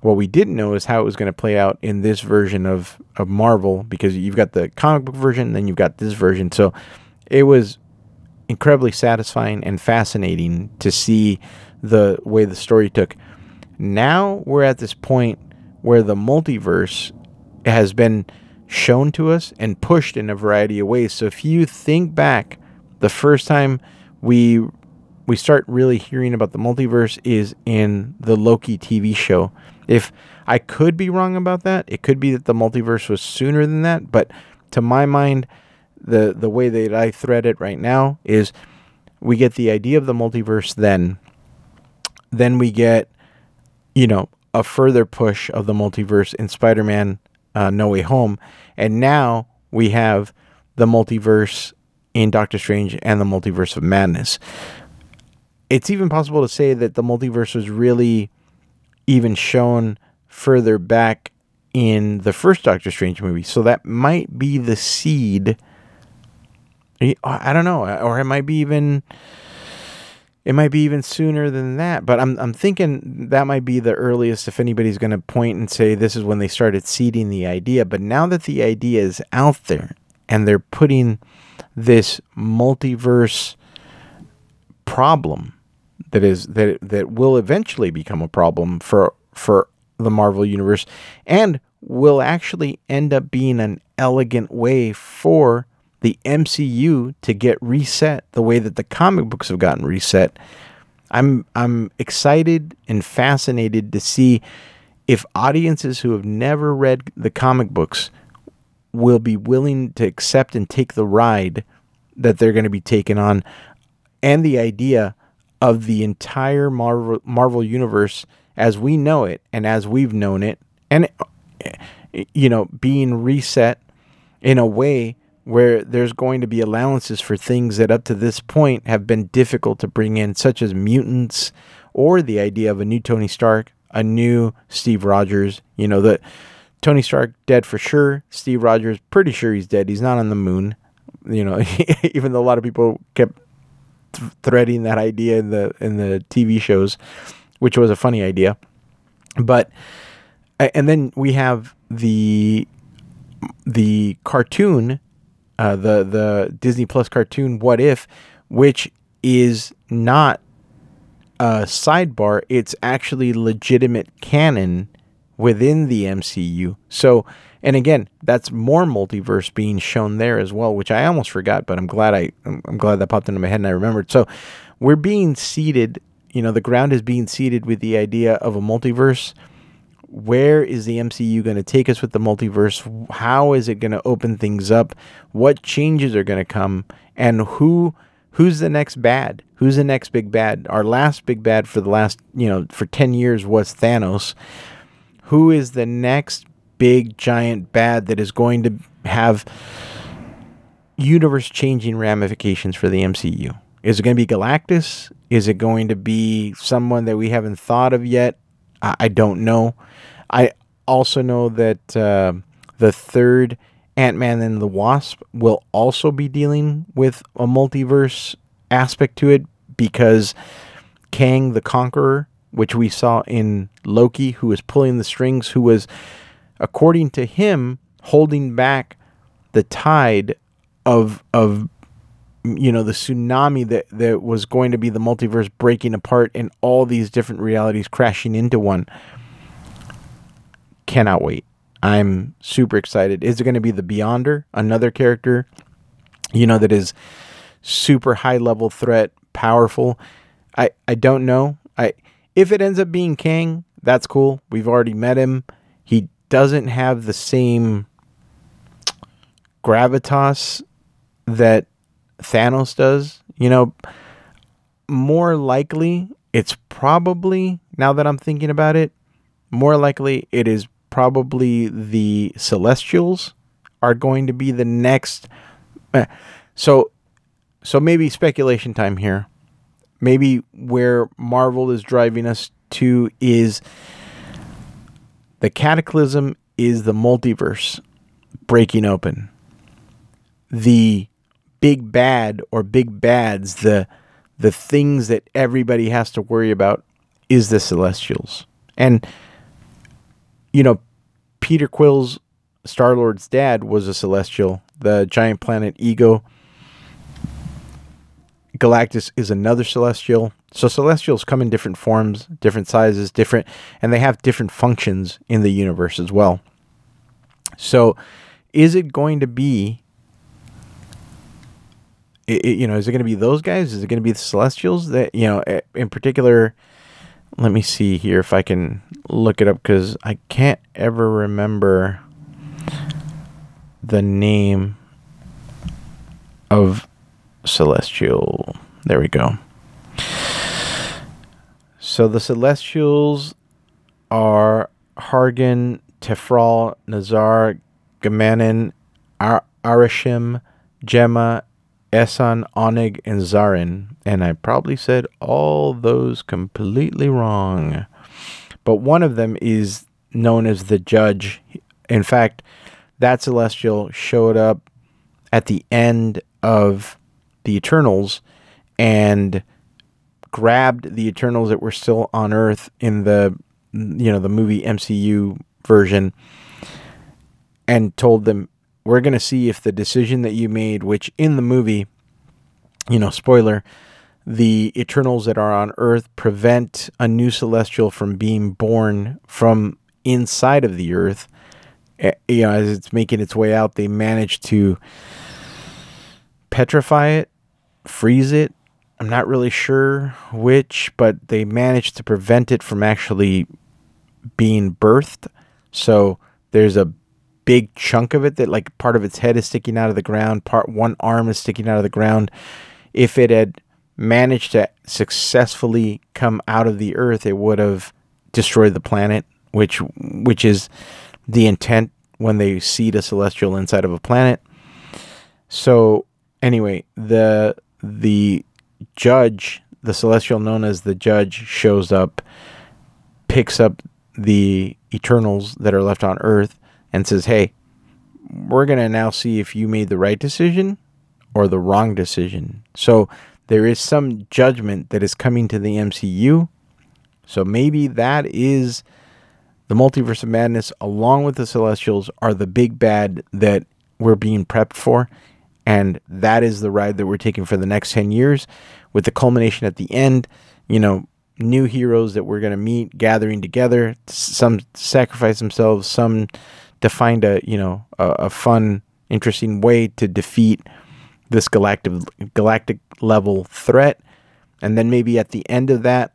What we didn't know is how it was going to play out in this version of, of Marvel because you've got the comic book version, then you've got this version. So it was incredibly satisfying and fascinating to see the way the story took. Now we're at this point where the multiverse has been shown to us and pushed in a variety of ways. So if you think back, the first time we we start really hearing about the multiverse is in the Loki TV show. If I could be wrong about that, it could be that the multiverse was sooner than that, but to my mind, the the way that I thread it right now is we get the idea of the multiverse then then we get you know a further push of the multiverse in Spider-Man uh, No Way Home and now we have the multiverse in Doctor Strange and the multiverse of madness. It's even possible to say that the multiverse was really even shown further back in the first Doctor Strange movie. So that might be the seed. I don't know, or it might be even it might be even sooner than that. But I'm I'm thinking that might be the earliest if anybody's going to point and say this is when they started seeding the idea. But now that the idea is out there and they're putting this multiverse problem that is that that will eventually become a problem for for the Marvel universe and will actually end up being an elegant way for the MCU to get reset the way that the comic books have gotten reset. I'm I'm excited and fascinated to see if audiences who have never read the comic books will be willing to accept and take the ride that they're going to be taken on and the idea of the entire Marvel Marvel universe as we know it and as we've known it and you know being reset in a way where there's going to be allowances for things that up to this point have been difficult to bring in, such as mutants or the idea of a new Tony Stark, a new Steve Rogers. You know, that Tony Stark dead for sure. Steve Rogers, pretty sure he's dead. He's not on the moon. You know, (laughs) even though a lot of people kept th- threading that idea in the in the TV shows, which was a funny idea. But and then we have the the cartoon, uh, the the Disney Plus cartoon What If, which is not a sidebar. It's actually legitimate canon within the MCU. So, and again, that's more multiverse being shown there as well, which I almost forgot, but I'm glad I I'm glad that popped into my head and I remembered. So, we're being seeded. You know, the ground is being seeded with the idea of a multiverse where is the MCU going to take us with the multiverse? How is it going to open things up? What changes are going to come? And who who's the next bad? Who's the next big bad? Our last big bad for the last, you know, for 10 years was Thanos. Who is the next big giant bad that is going to have universe changing ramifications for the MCU? Is it going to be Galactus? Is it going to be someone that we haven't thought of yet? I, I don't know. I also know that uh, the third Ant Man and the Wasp will also be dealing with a multiverse aspect to it because Kang the Conqueror, which we saw in Loki, who was pulling the strings, who was, according to him, holding back the tide of of you know the tsunami that that was going to be the multiverse breaking apart and all these different realities crashing into one cannot wait. I'm super excited. Is it going to be the Beyonder, another character, you know, that is super high level threat, powerful? I I don't know. I if it ends up being Kang, that's cool. We've already met him. He doesn't have the same gravitas that Thanos does. You know, more likely it's probably now that I'm thinking about it, more likely it is probably the Celestials are going to be the next. Eh, so, so maybe speculation time here. Maybe where Marvel is driving us to is the cataclysm is the multiverse breaking open. The big bad or big bads, the the things that everybody has to worry about is the celestials. And you know, Peter Quill's Star Lord's dad was a celestial, the giant planet Ego. Galactus is another celestial. So celestials come in different forms, different sizes, different, and they have different functions in the universe as well. So, is it going to be, it, you know, is it going to be those guys? Is it going to be the celestials that, you know, eh, in particular? let me see here if I can look it up because I can't ever remember the name of Celestial. There we go. So the Celestials are Hargan, Tefral, Nazar, Gamanin, Ar- Arishem, Gemma, Esan, Onig, and Zarin. And I probably said all those completely wrong. But one of them is known as the Judge. In fact, that Celestial showed up at the end of the Eternals and grabbed the Eternals that were still on Earth in the you know the movie MCU version and told them we're going to see if the decision that you made, which in the movie, you know, spoiler, the Eternals that are on Earth prevent a new celestial from being born from inside of the Earth. Eh, you know, as it's making its way out, they manage to petrify it, freeze it. I'm not really sure which, but they managed to prevent it from actually being birthed. So there's a big chunk of it that like part of its head is sticking out of the ground, part one arm is sticking out of the ground. If it had managed to successfully come out of the earth, it would have destroyed the planet, which which is the intent when they seed a celestial inside of a planet. So anyway, the the judge, the celestial known as the judge, shows up, picks up the Eternals that are left on Earth, and says, "Hey, we're gonna now see if you made the right decision or the wrong decision." So there is some judgment that is coming to the MCU. So maybe that is the multiverse of madness, along with the Celestials, are the big bad that we're being prepped for. And that is the ride that we're taking for the next 10 years, with the culmination at the end, you know, new heroes that we're going to meet gathering together. Some sacrifice themselves, some to find a, you know, a, a fun, interesting way to defeat this galactic galactic level threat. And then maybe at the end of that,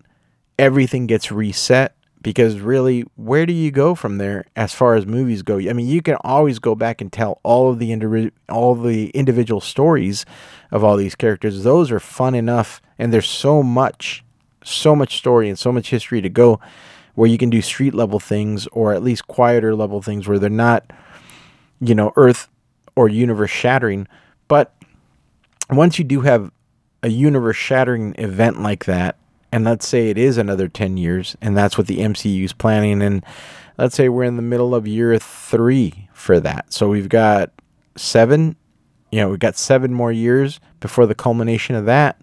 everything gets reset because really where do you go from there as far as movies go i mean you can always go back and tell all of the indi- all the individual stories of all these characters those are fun enough and there's so much so much story and so much history to go where you can do street level things or at least quieter level things where they're not you know earth or universe shattering but once you do have a universe shattering event like that and let's say it is another 10 years and that's what the MCU is planning and let's say we're in the middle of year 3 for that. So we've got 7, you know, we've got 7 more years before the culmination of that.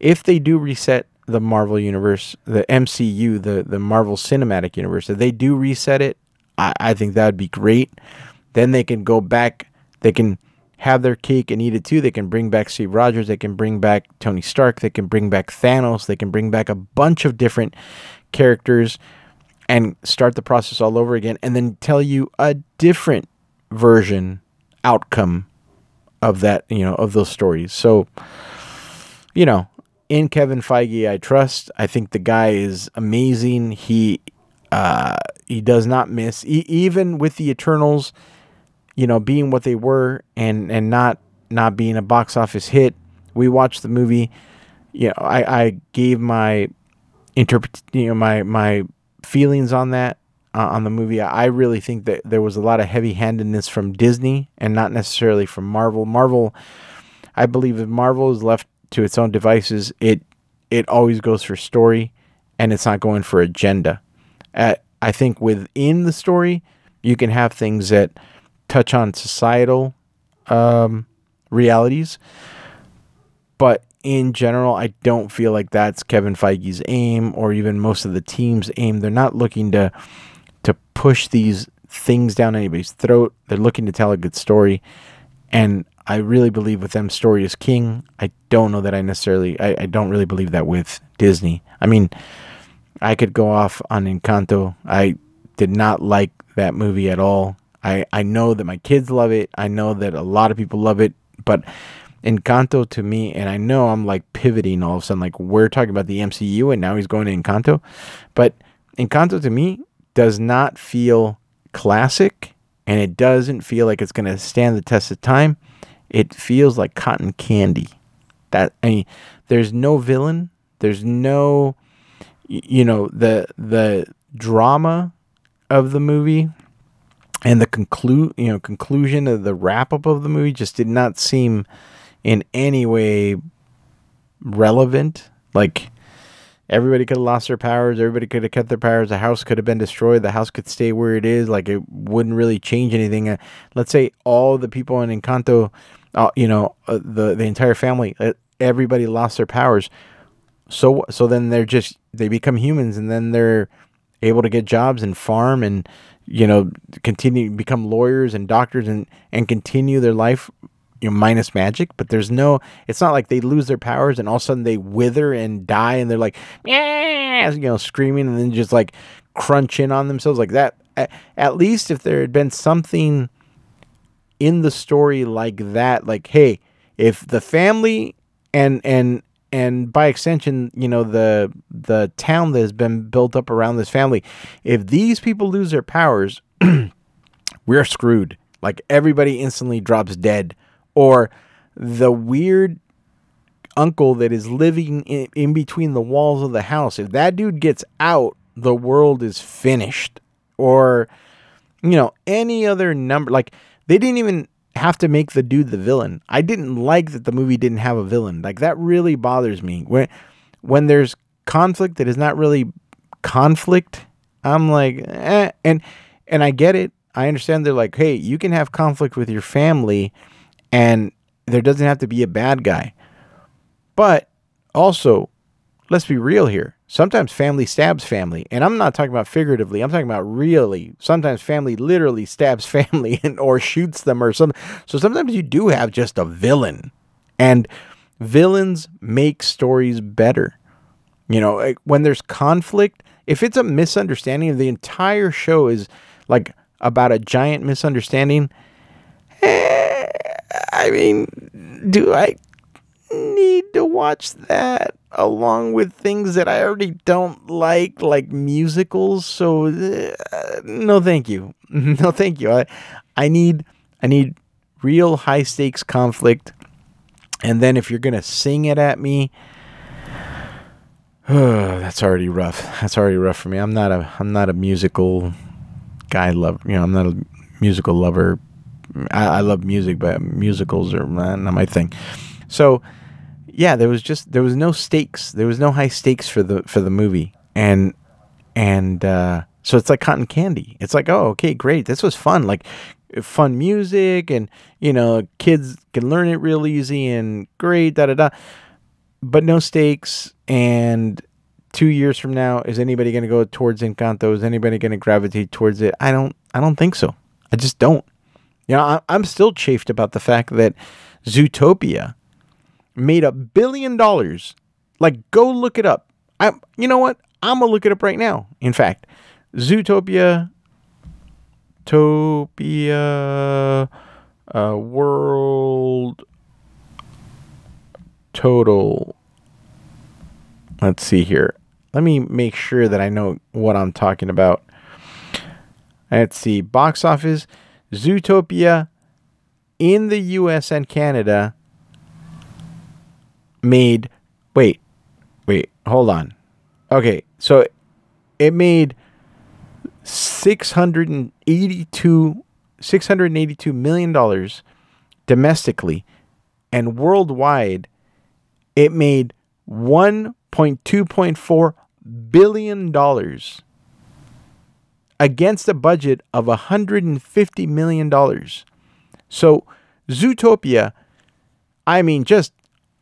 If they do reset the Marvel universe, the MCU, the the Marvel Cinematic Universe, if they do reset it, I, I think that would be great. Then they can go back, they can have their cake and eat it too. They can bring back Steve Rogers. They can bring back Tony Stark. They can bring back Thanos. They can bring back a bunch of different characters and start the process all over again and then tell you a different version outcome of that, you know, of those stories. So, you know, in Kevin Feige, I trust. I think the guy is amazing. He uh, he does not miss, e- even with the Eternals you know, being what they were and and not not being a box office hit. We watched the movie. You know, I, I gave my interpret you know my my feelings on that uh, on the movie. I really think that there was a lot of heavy-handedness from Disney and not necessarily from Marvel. Marvel, I believe, if Marvel is left to its own devices, it it always goes for story, and it's not going for agenda. Uh, I think within the story, you can have things that touch on societal um, realities. But in general, I don't feel like that's Kevin Feige's aim or even most of the team's aim. They're not looking to to push these things down anybody's throat. They're looking to tell a good story. And I really believe with them story is king. I don't know that I necessarily I, I don't really believe that with Disney. I mean, I could go off on Encanto. I did not like that movie at all. I, I know that my kids love it. I know that a lot of people love it, but Encanto to me, and I know I'm like pivoting all of a sudden, like we're talking about the MCU and now he's going to Encanto, but Encanto to me does not feel classic and it doesn't feel like it's going to stand the test of time. It feels like cotton candy. That I mean, there's no villain. There's no, you know, the the drama of the movie and the conclude you know conclusion of the wrap up of the movie just did not seem in any way relevant. Like everybody could have lost their powers. Everybody could have kept their powers. The house could have been destroyed. The house could stay where it is. Like it wouldn't really change anything. Uh, let's say all the people in encanto uh, you know uh, the the entire family uh, everybody lost their powers so so then they're just they become humans and then they're able to get jobs and farm and you know, continue become lawyers and doctors and and continue their life you know, minus magic, but there's no. It's not like they lose their powers and all of a sudden they wither and die, and they're like, yeah, you know, screaming and then just like crunch in on themselves like that. At, at least if there had been something in the story like that, like, hey, if the family and and and by extension, you know, the the town that has been built up around this family, if these people lose their powers, (clears throat) we're screwed. Like everybody instantly drops dead. Or the weird uncle that is living in, in between the walls of the house, if that dude gets out, the world is finished. Or, you know, any other number like they didn't even have to make the dude the villain. I didn't like that the movie didn't have a villain. Like that really bothers me. When when there's conflict that is not really conflict, I'm like, eh. and and I get it. I understand they're like, hey, you can have conflict with your family, and there doesn't have to be a bad guy. But also, let's be real here. Sometimes family stabs family, and I'm not talking about figuratively. I'm talking about really. Sometimes family literally stabs (laughs) family and or shoots them or something. So sometimes you do have just a villain, and villains make stories better. You know, when there's conflict, if it's a misunderstanding, if the entire show is like about a giant misunderstanding, eh, I mean, do I need to watch that along with things that I already don't like, like musicals? So, uh, no, thank you. (laughs) no, thank you. I, I need, I need real high stakes conflict. And then if you're gonna sing it at me, (sighs) that's already rough. That's already rough for me. I'm not a I'm not a musical guy. Love you know I'm not a musical lover. I, I love music, but musicals are not my thing. So yeah, there was just there was no stakes. There was no high stakes for the for the movie, and and uh, so it's like cotton candy. It's like oh okay great this was fun like fun music and you know kids can learn it real easy and great da da da but no stakes. And two years from now, is anybody going to go towards Encanto? Is anybody going to gravitate towards it? I don't. I don't think so. I just don't. You know, I, I'm still chafed about the fact that Zootopia made a billion dollars. Like, go look it up. I. You know what? I'm gonna look it up right now. In fact, Zootopia, Topia, uh, World total. Let's see here. Let me make sure that I know what I'm talking about. Let's see. Box office Zootopia in the US and Canada made. Wait. Wait. Hold on. Okay. So it made 682 682 million dollars domestically and worldwide it made 1.2.4 billion dollars against a budget of 150 million dollars. So Zootopia, I mean just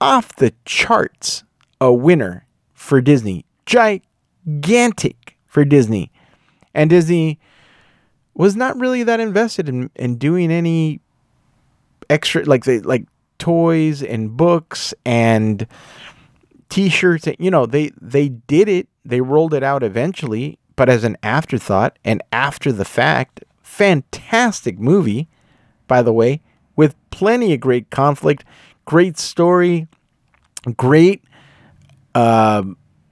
off the charts a winner for Disney. Gigantic for Disney. And Disney was not really that invested in, in doing any extra like they like toys and books and t-shirts and, you know they they did it they rolled it out eventually but as an afterthought and after the fact fantastic movie by the way with plenty of great conflict great story great uh,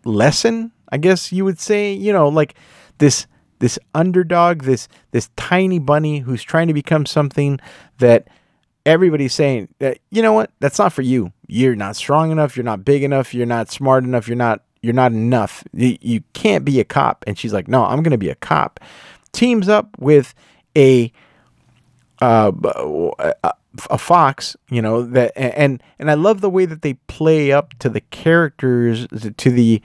lesson i guess you would say you know like this this underdog this this tiny bunny who's trying to become something that everybody's saying that you know what? That's not for you. You're not strong enough. You're not big enough. You're not smart enough. You're not you're not enough. You, you can't be a cop. And she's like no i'm going to be a cop. Teams up with a uh, a, a fox you know that and and i love the way that they play up to the characters to the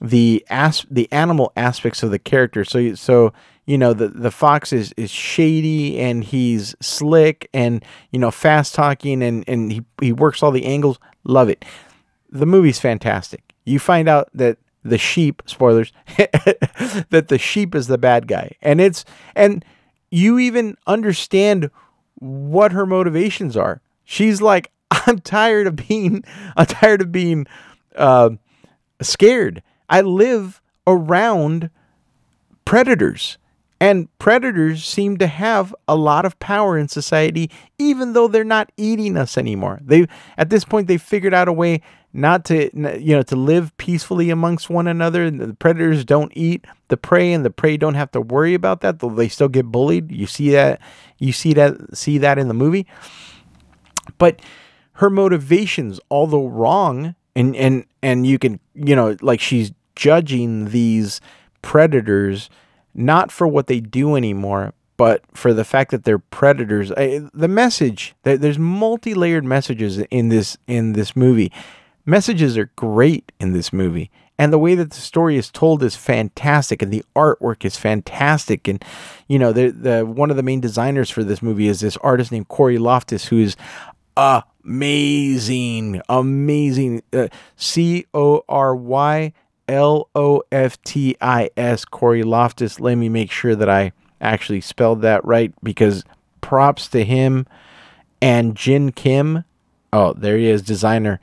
the as the animal aspects of the character. So so you know the the fox is is shady and he's slick and you know fast talking and and he he works all the angles. Love it. The movie's fantastic. You find out that the sheep spoilers (laughs) that the sheep is the bad guy. And it's and you even understand what her motivations are she's like (laughs) i'm tired of being i'm tired of being uh, scared i live around predators and predators seem to have a lot of power in society, even though they're not eating us anymore. They at this point they figured out a way not to you know to live peacefully amongst one another. The predators don't eat the prey, and the prey don't have to worry about that. Though they still get bullied. You see that you see that see that in the movie. But her motivations, although wrong, and and and you can you know like she's judging these predators not for what they do anymore, but for the fact that they're predators, I, the message there's multi-layered messages in this in this movie. Messages are great in this movie, and the way that the story is told is fantastic, and the artwork is fantastic. And you know, the the one of the main designers for this movie is this artist named Cory Loftis, who's amazing, amazing. Uh, C O R Y L O F T I S, Cory Loftis. Let me make sure that I actually spelled that right because props to him and Jin Kim. Oh, there he is, designer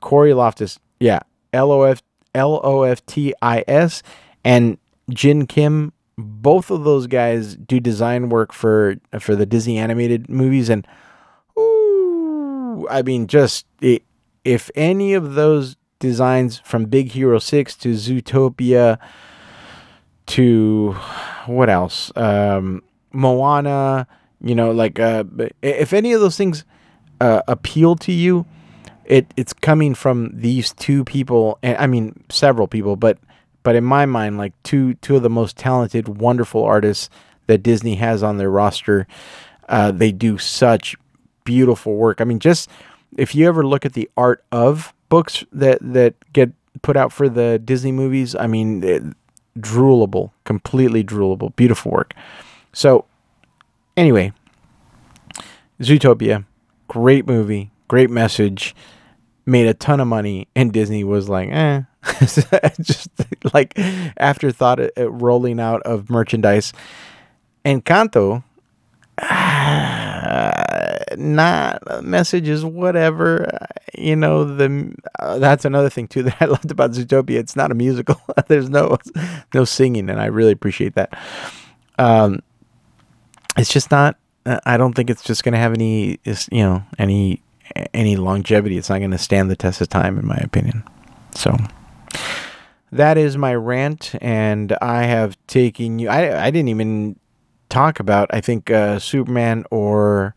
Cory Loftis. Yeah, L O F L O F T I S and Jin Kim. Both of those guys do design work for for the Disney animated movies, and ooh, I mean, just it, if any of those designs from Big Hero Six to Zootopia to what else, um, Moana, you know, like uh, if any of those things uh, appeal to you, it it's coming from these two people, and I mean several people, but but in my mind, like two two of the most talented, wonderful artists that Disney has on their roster. Uh, they do such beautiful work. I mean, just if you ever look at the art of books that that get put out for the Disney movies, I mean, it, droolable, completely droolable, beautiful work. So, anyway, Zootopia, great movie, great message, made a ton of money, and Disney was like, eh. (laughs) just like afterthought uh, uh, rolling out of merchandise. Encanto, uh, (sighs) not messages, whatever. Uh, you know, the uh, that's another thing too (laughs) that I loved about Zootopia. It's not a musical. (laughs) There's no no singing, and I really appreciate that. Um, it's just not. I don't think it's just going to have any, you know, any any longevity. It's not going to stand the test of time, in my opinion. So that is my rant, and I have taken you. I I didn't even talk about. I think uh, Superman or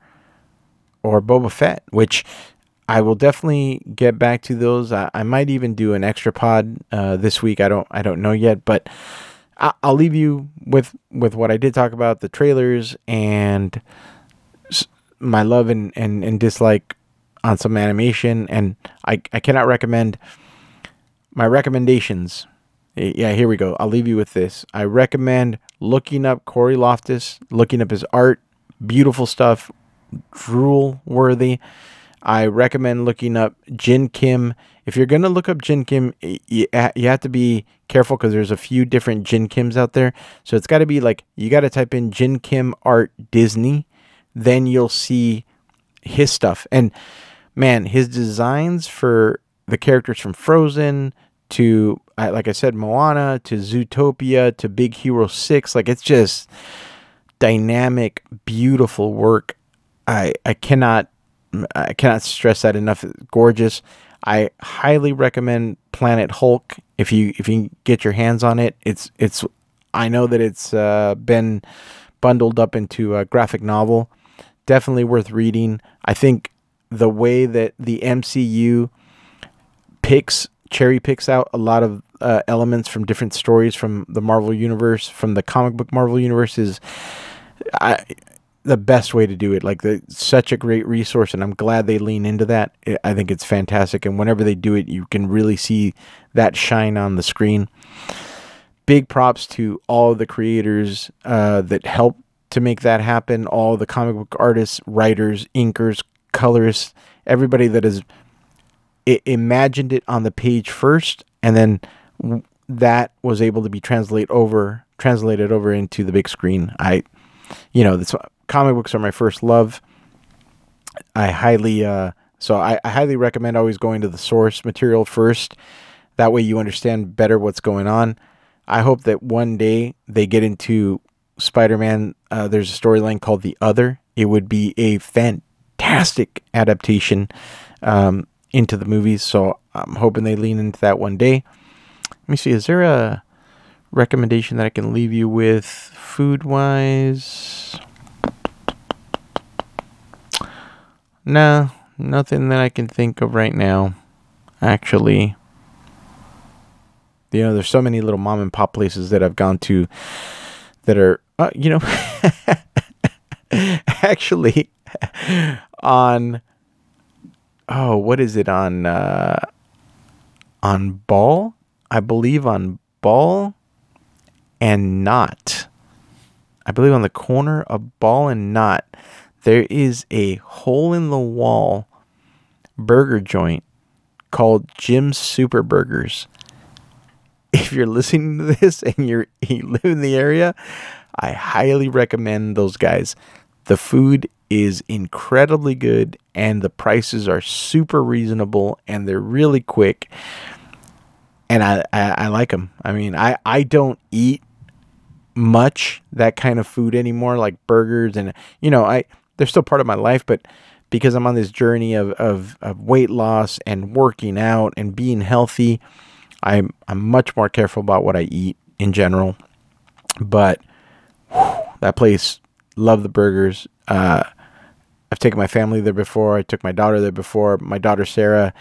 or Boba Fett, which I will definitely get back to those. I, I might even do an extra pod uh, this week. I don't I don't know yet, but I, will leave you with with what I did talk about the trailers and my love and, and, and dislike on some animation and I, I cannot recommend my recommendations. Yeah, here we go. I'll leave you with this. I recommend looking up Cory Loftis, looking up his art, beautiful stuff, drool worthy. I recommend looking up Jin Kim. If you're going to look up Jin Kim, you, you have to be careful because there's a few different Jin Kims out there. So it's got to be like, you got to type in Jin Kim Art Disney. Then you'll see his stuff. And man, his designs for the characters from Frozen to like I said, Moana to Zootopia to Big Hero Six. Like it's just dynamic, beautiful work. I I cannot I cannot stress that enough. gorgeous. I highly recommend Planet Hulk if you if you get your hands on it. It's it's I know that it's uh, been bundled up into a graphic novel. Definitely worth reading. I think the way that the MCU picks cherry picks out a lot of uh, elements from different stories from the Marvel universe, from the comic book Marvel universe is I, the best way to do it. Like the such a great resource, and I'm glad they lean into that. I think it's fantastic, and whenever they do it, you can really see that shine on the screen. Big props to all the creators uh, that helped to make that happen. All the comic book artists, writers, inkers, colorists, everybody that has imagined it on the page first, and then that was able to be translate over translated over into the big screen. I, you know, this comic books are my first love. I highly uh, so I, I highly recommend always going to the source material first. That way you understand better what's going on. I hope that one day they get into Spider-Man. Uh, there's a storyline called The Other. It would be a fantastic adaptation. Um, into the movies. So I'm hoping they lean into that one day. Let me see. Is there a recommendation that I can leave you with food wise? No, nothing that I can think of right now. Actually, you know, there's so many little mom and pop places that I've gone to that are, uh, you know, (laughs) actually (laughs) on oh, what is it on uh on ball? I believe on ball and Knott. I believe on the corner of ball and Knott there is a hole in the wall burger joint called Jim's Super Burgers. If you're listening to this (laughs) and you're you live in the area, I highly recommend those guys. The food is incredibly good and the prices are super reasonable and they're really quick. And I, I, I like them. I mean, I, I don't eat much that kind of food anymore, like burgers and you know, I they're still part of my life, but because I'm on this journey of, of, of weight loss and working out and being healthy, I'm I'm much more careful about what I eat in general. But whew, that place, love the burgers. Uh, I've taken my family there before. I took my daughter there before. My daughter Sarah,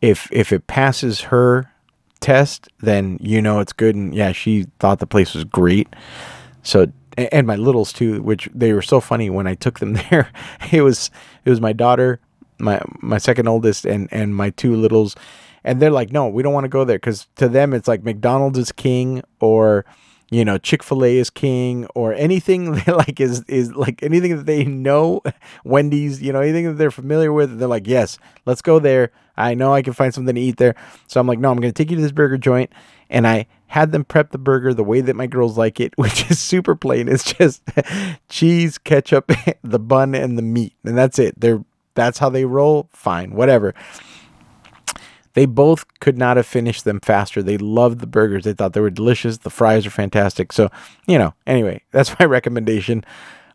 if if it passes her test, then you know it's good. And yeah, she thought the place was great. So and my littles too, which they were so funny when I took them (laughs) there. It was it was my daughter, my my second oldest, and and my two littles, and they're like, no, we don't want to go there because to them it's like McDonald's is king or you know chick-fil-a is king or anything (laughs) like is is like anything that they know (laughs) wendy's you know anything that they're familiar with they're like yes let's go there. I know i can find something to eat there. So i'm like no i'm going to take you to this burger joint. And i had them prep the burger the way that my girls like it (laughs) which is super plain. It's just cheese ketchup the bun and the meat. And that's it. They're that's how they roll? Fine whatever they both could not have finished them faster. They loved the burgers. They thought they were delicious. The fries are fantastic. So, you know, anyway, (laughs) that's my recommendation.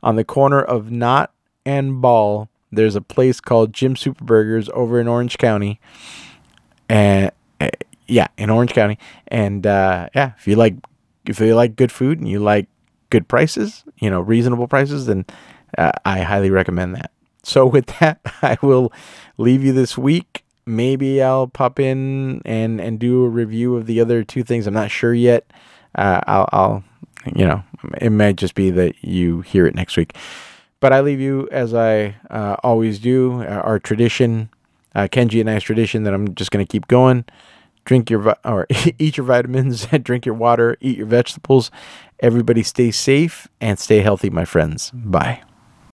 On the corner of Knott and Ball, there's a place called Jim Super Burgers over in Orange County. And uh, yeah, in Orange County. And uh, yeah, if you like if you like good food and you like good prices, you know, reasonable prices, then uh, I highly recommend that. So (laughs) with that, (laughs) I will leave you this week maybe I'll pop in and and do a review of the other two things. I'm not sure yet. Uh, I'll, I'll, you know, it might just be that you hear it next week. But I leave you as I uh, always do. Uh, our tradition, uh, Kenji and I's tradition, that I'm just going to keep going. Drink your vi- or (laughs) eat your vitamins, (laughs) drink your water, eat your vegetables. Everybody stay safe and stay healthy, my friends. Bye.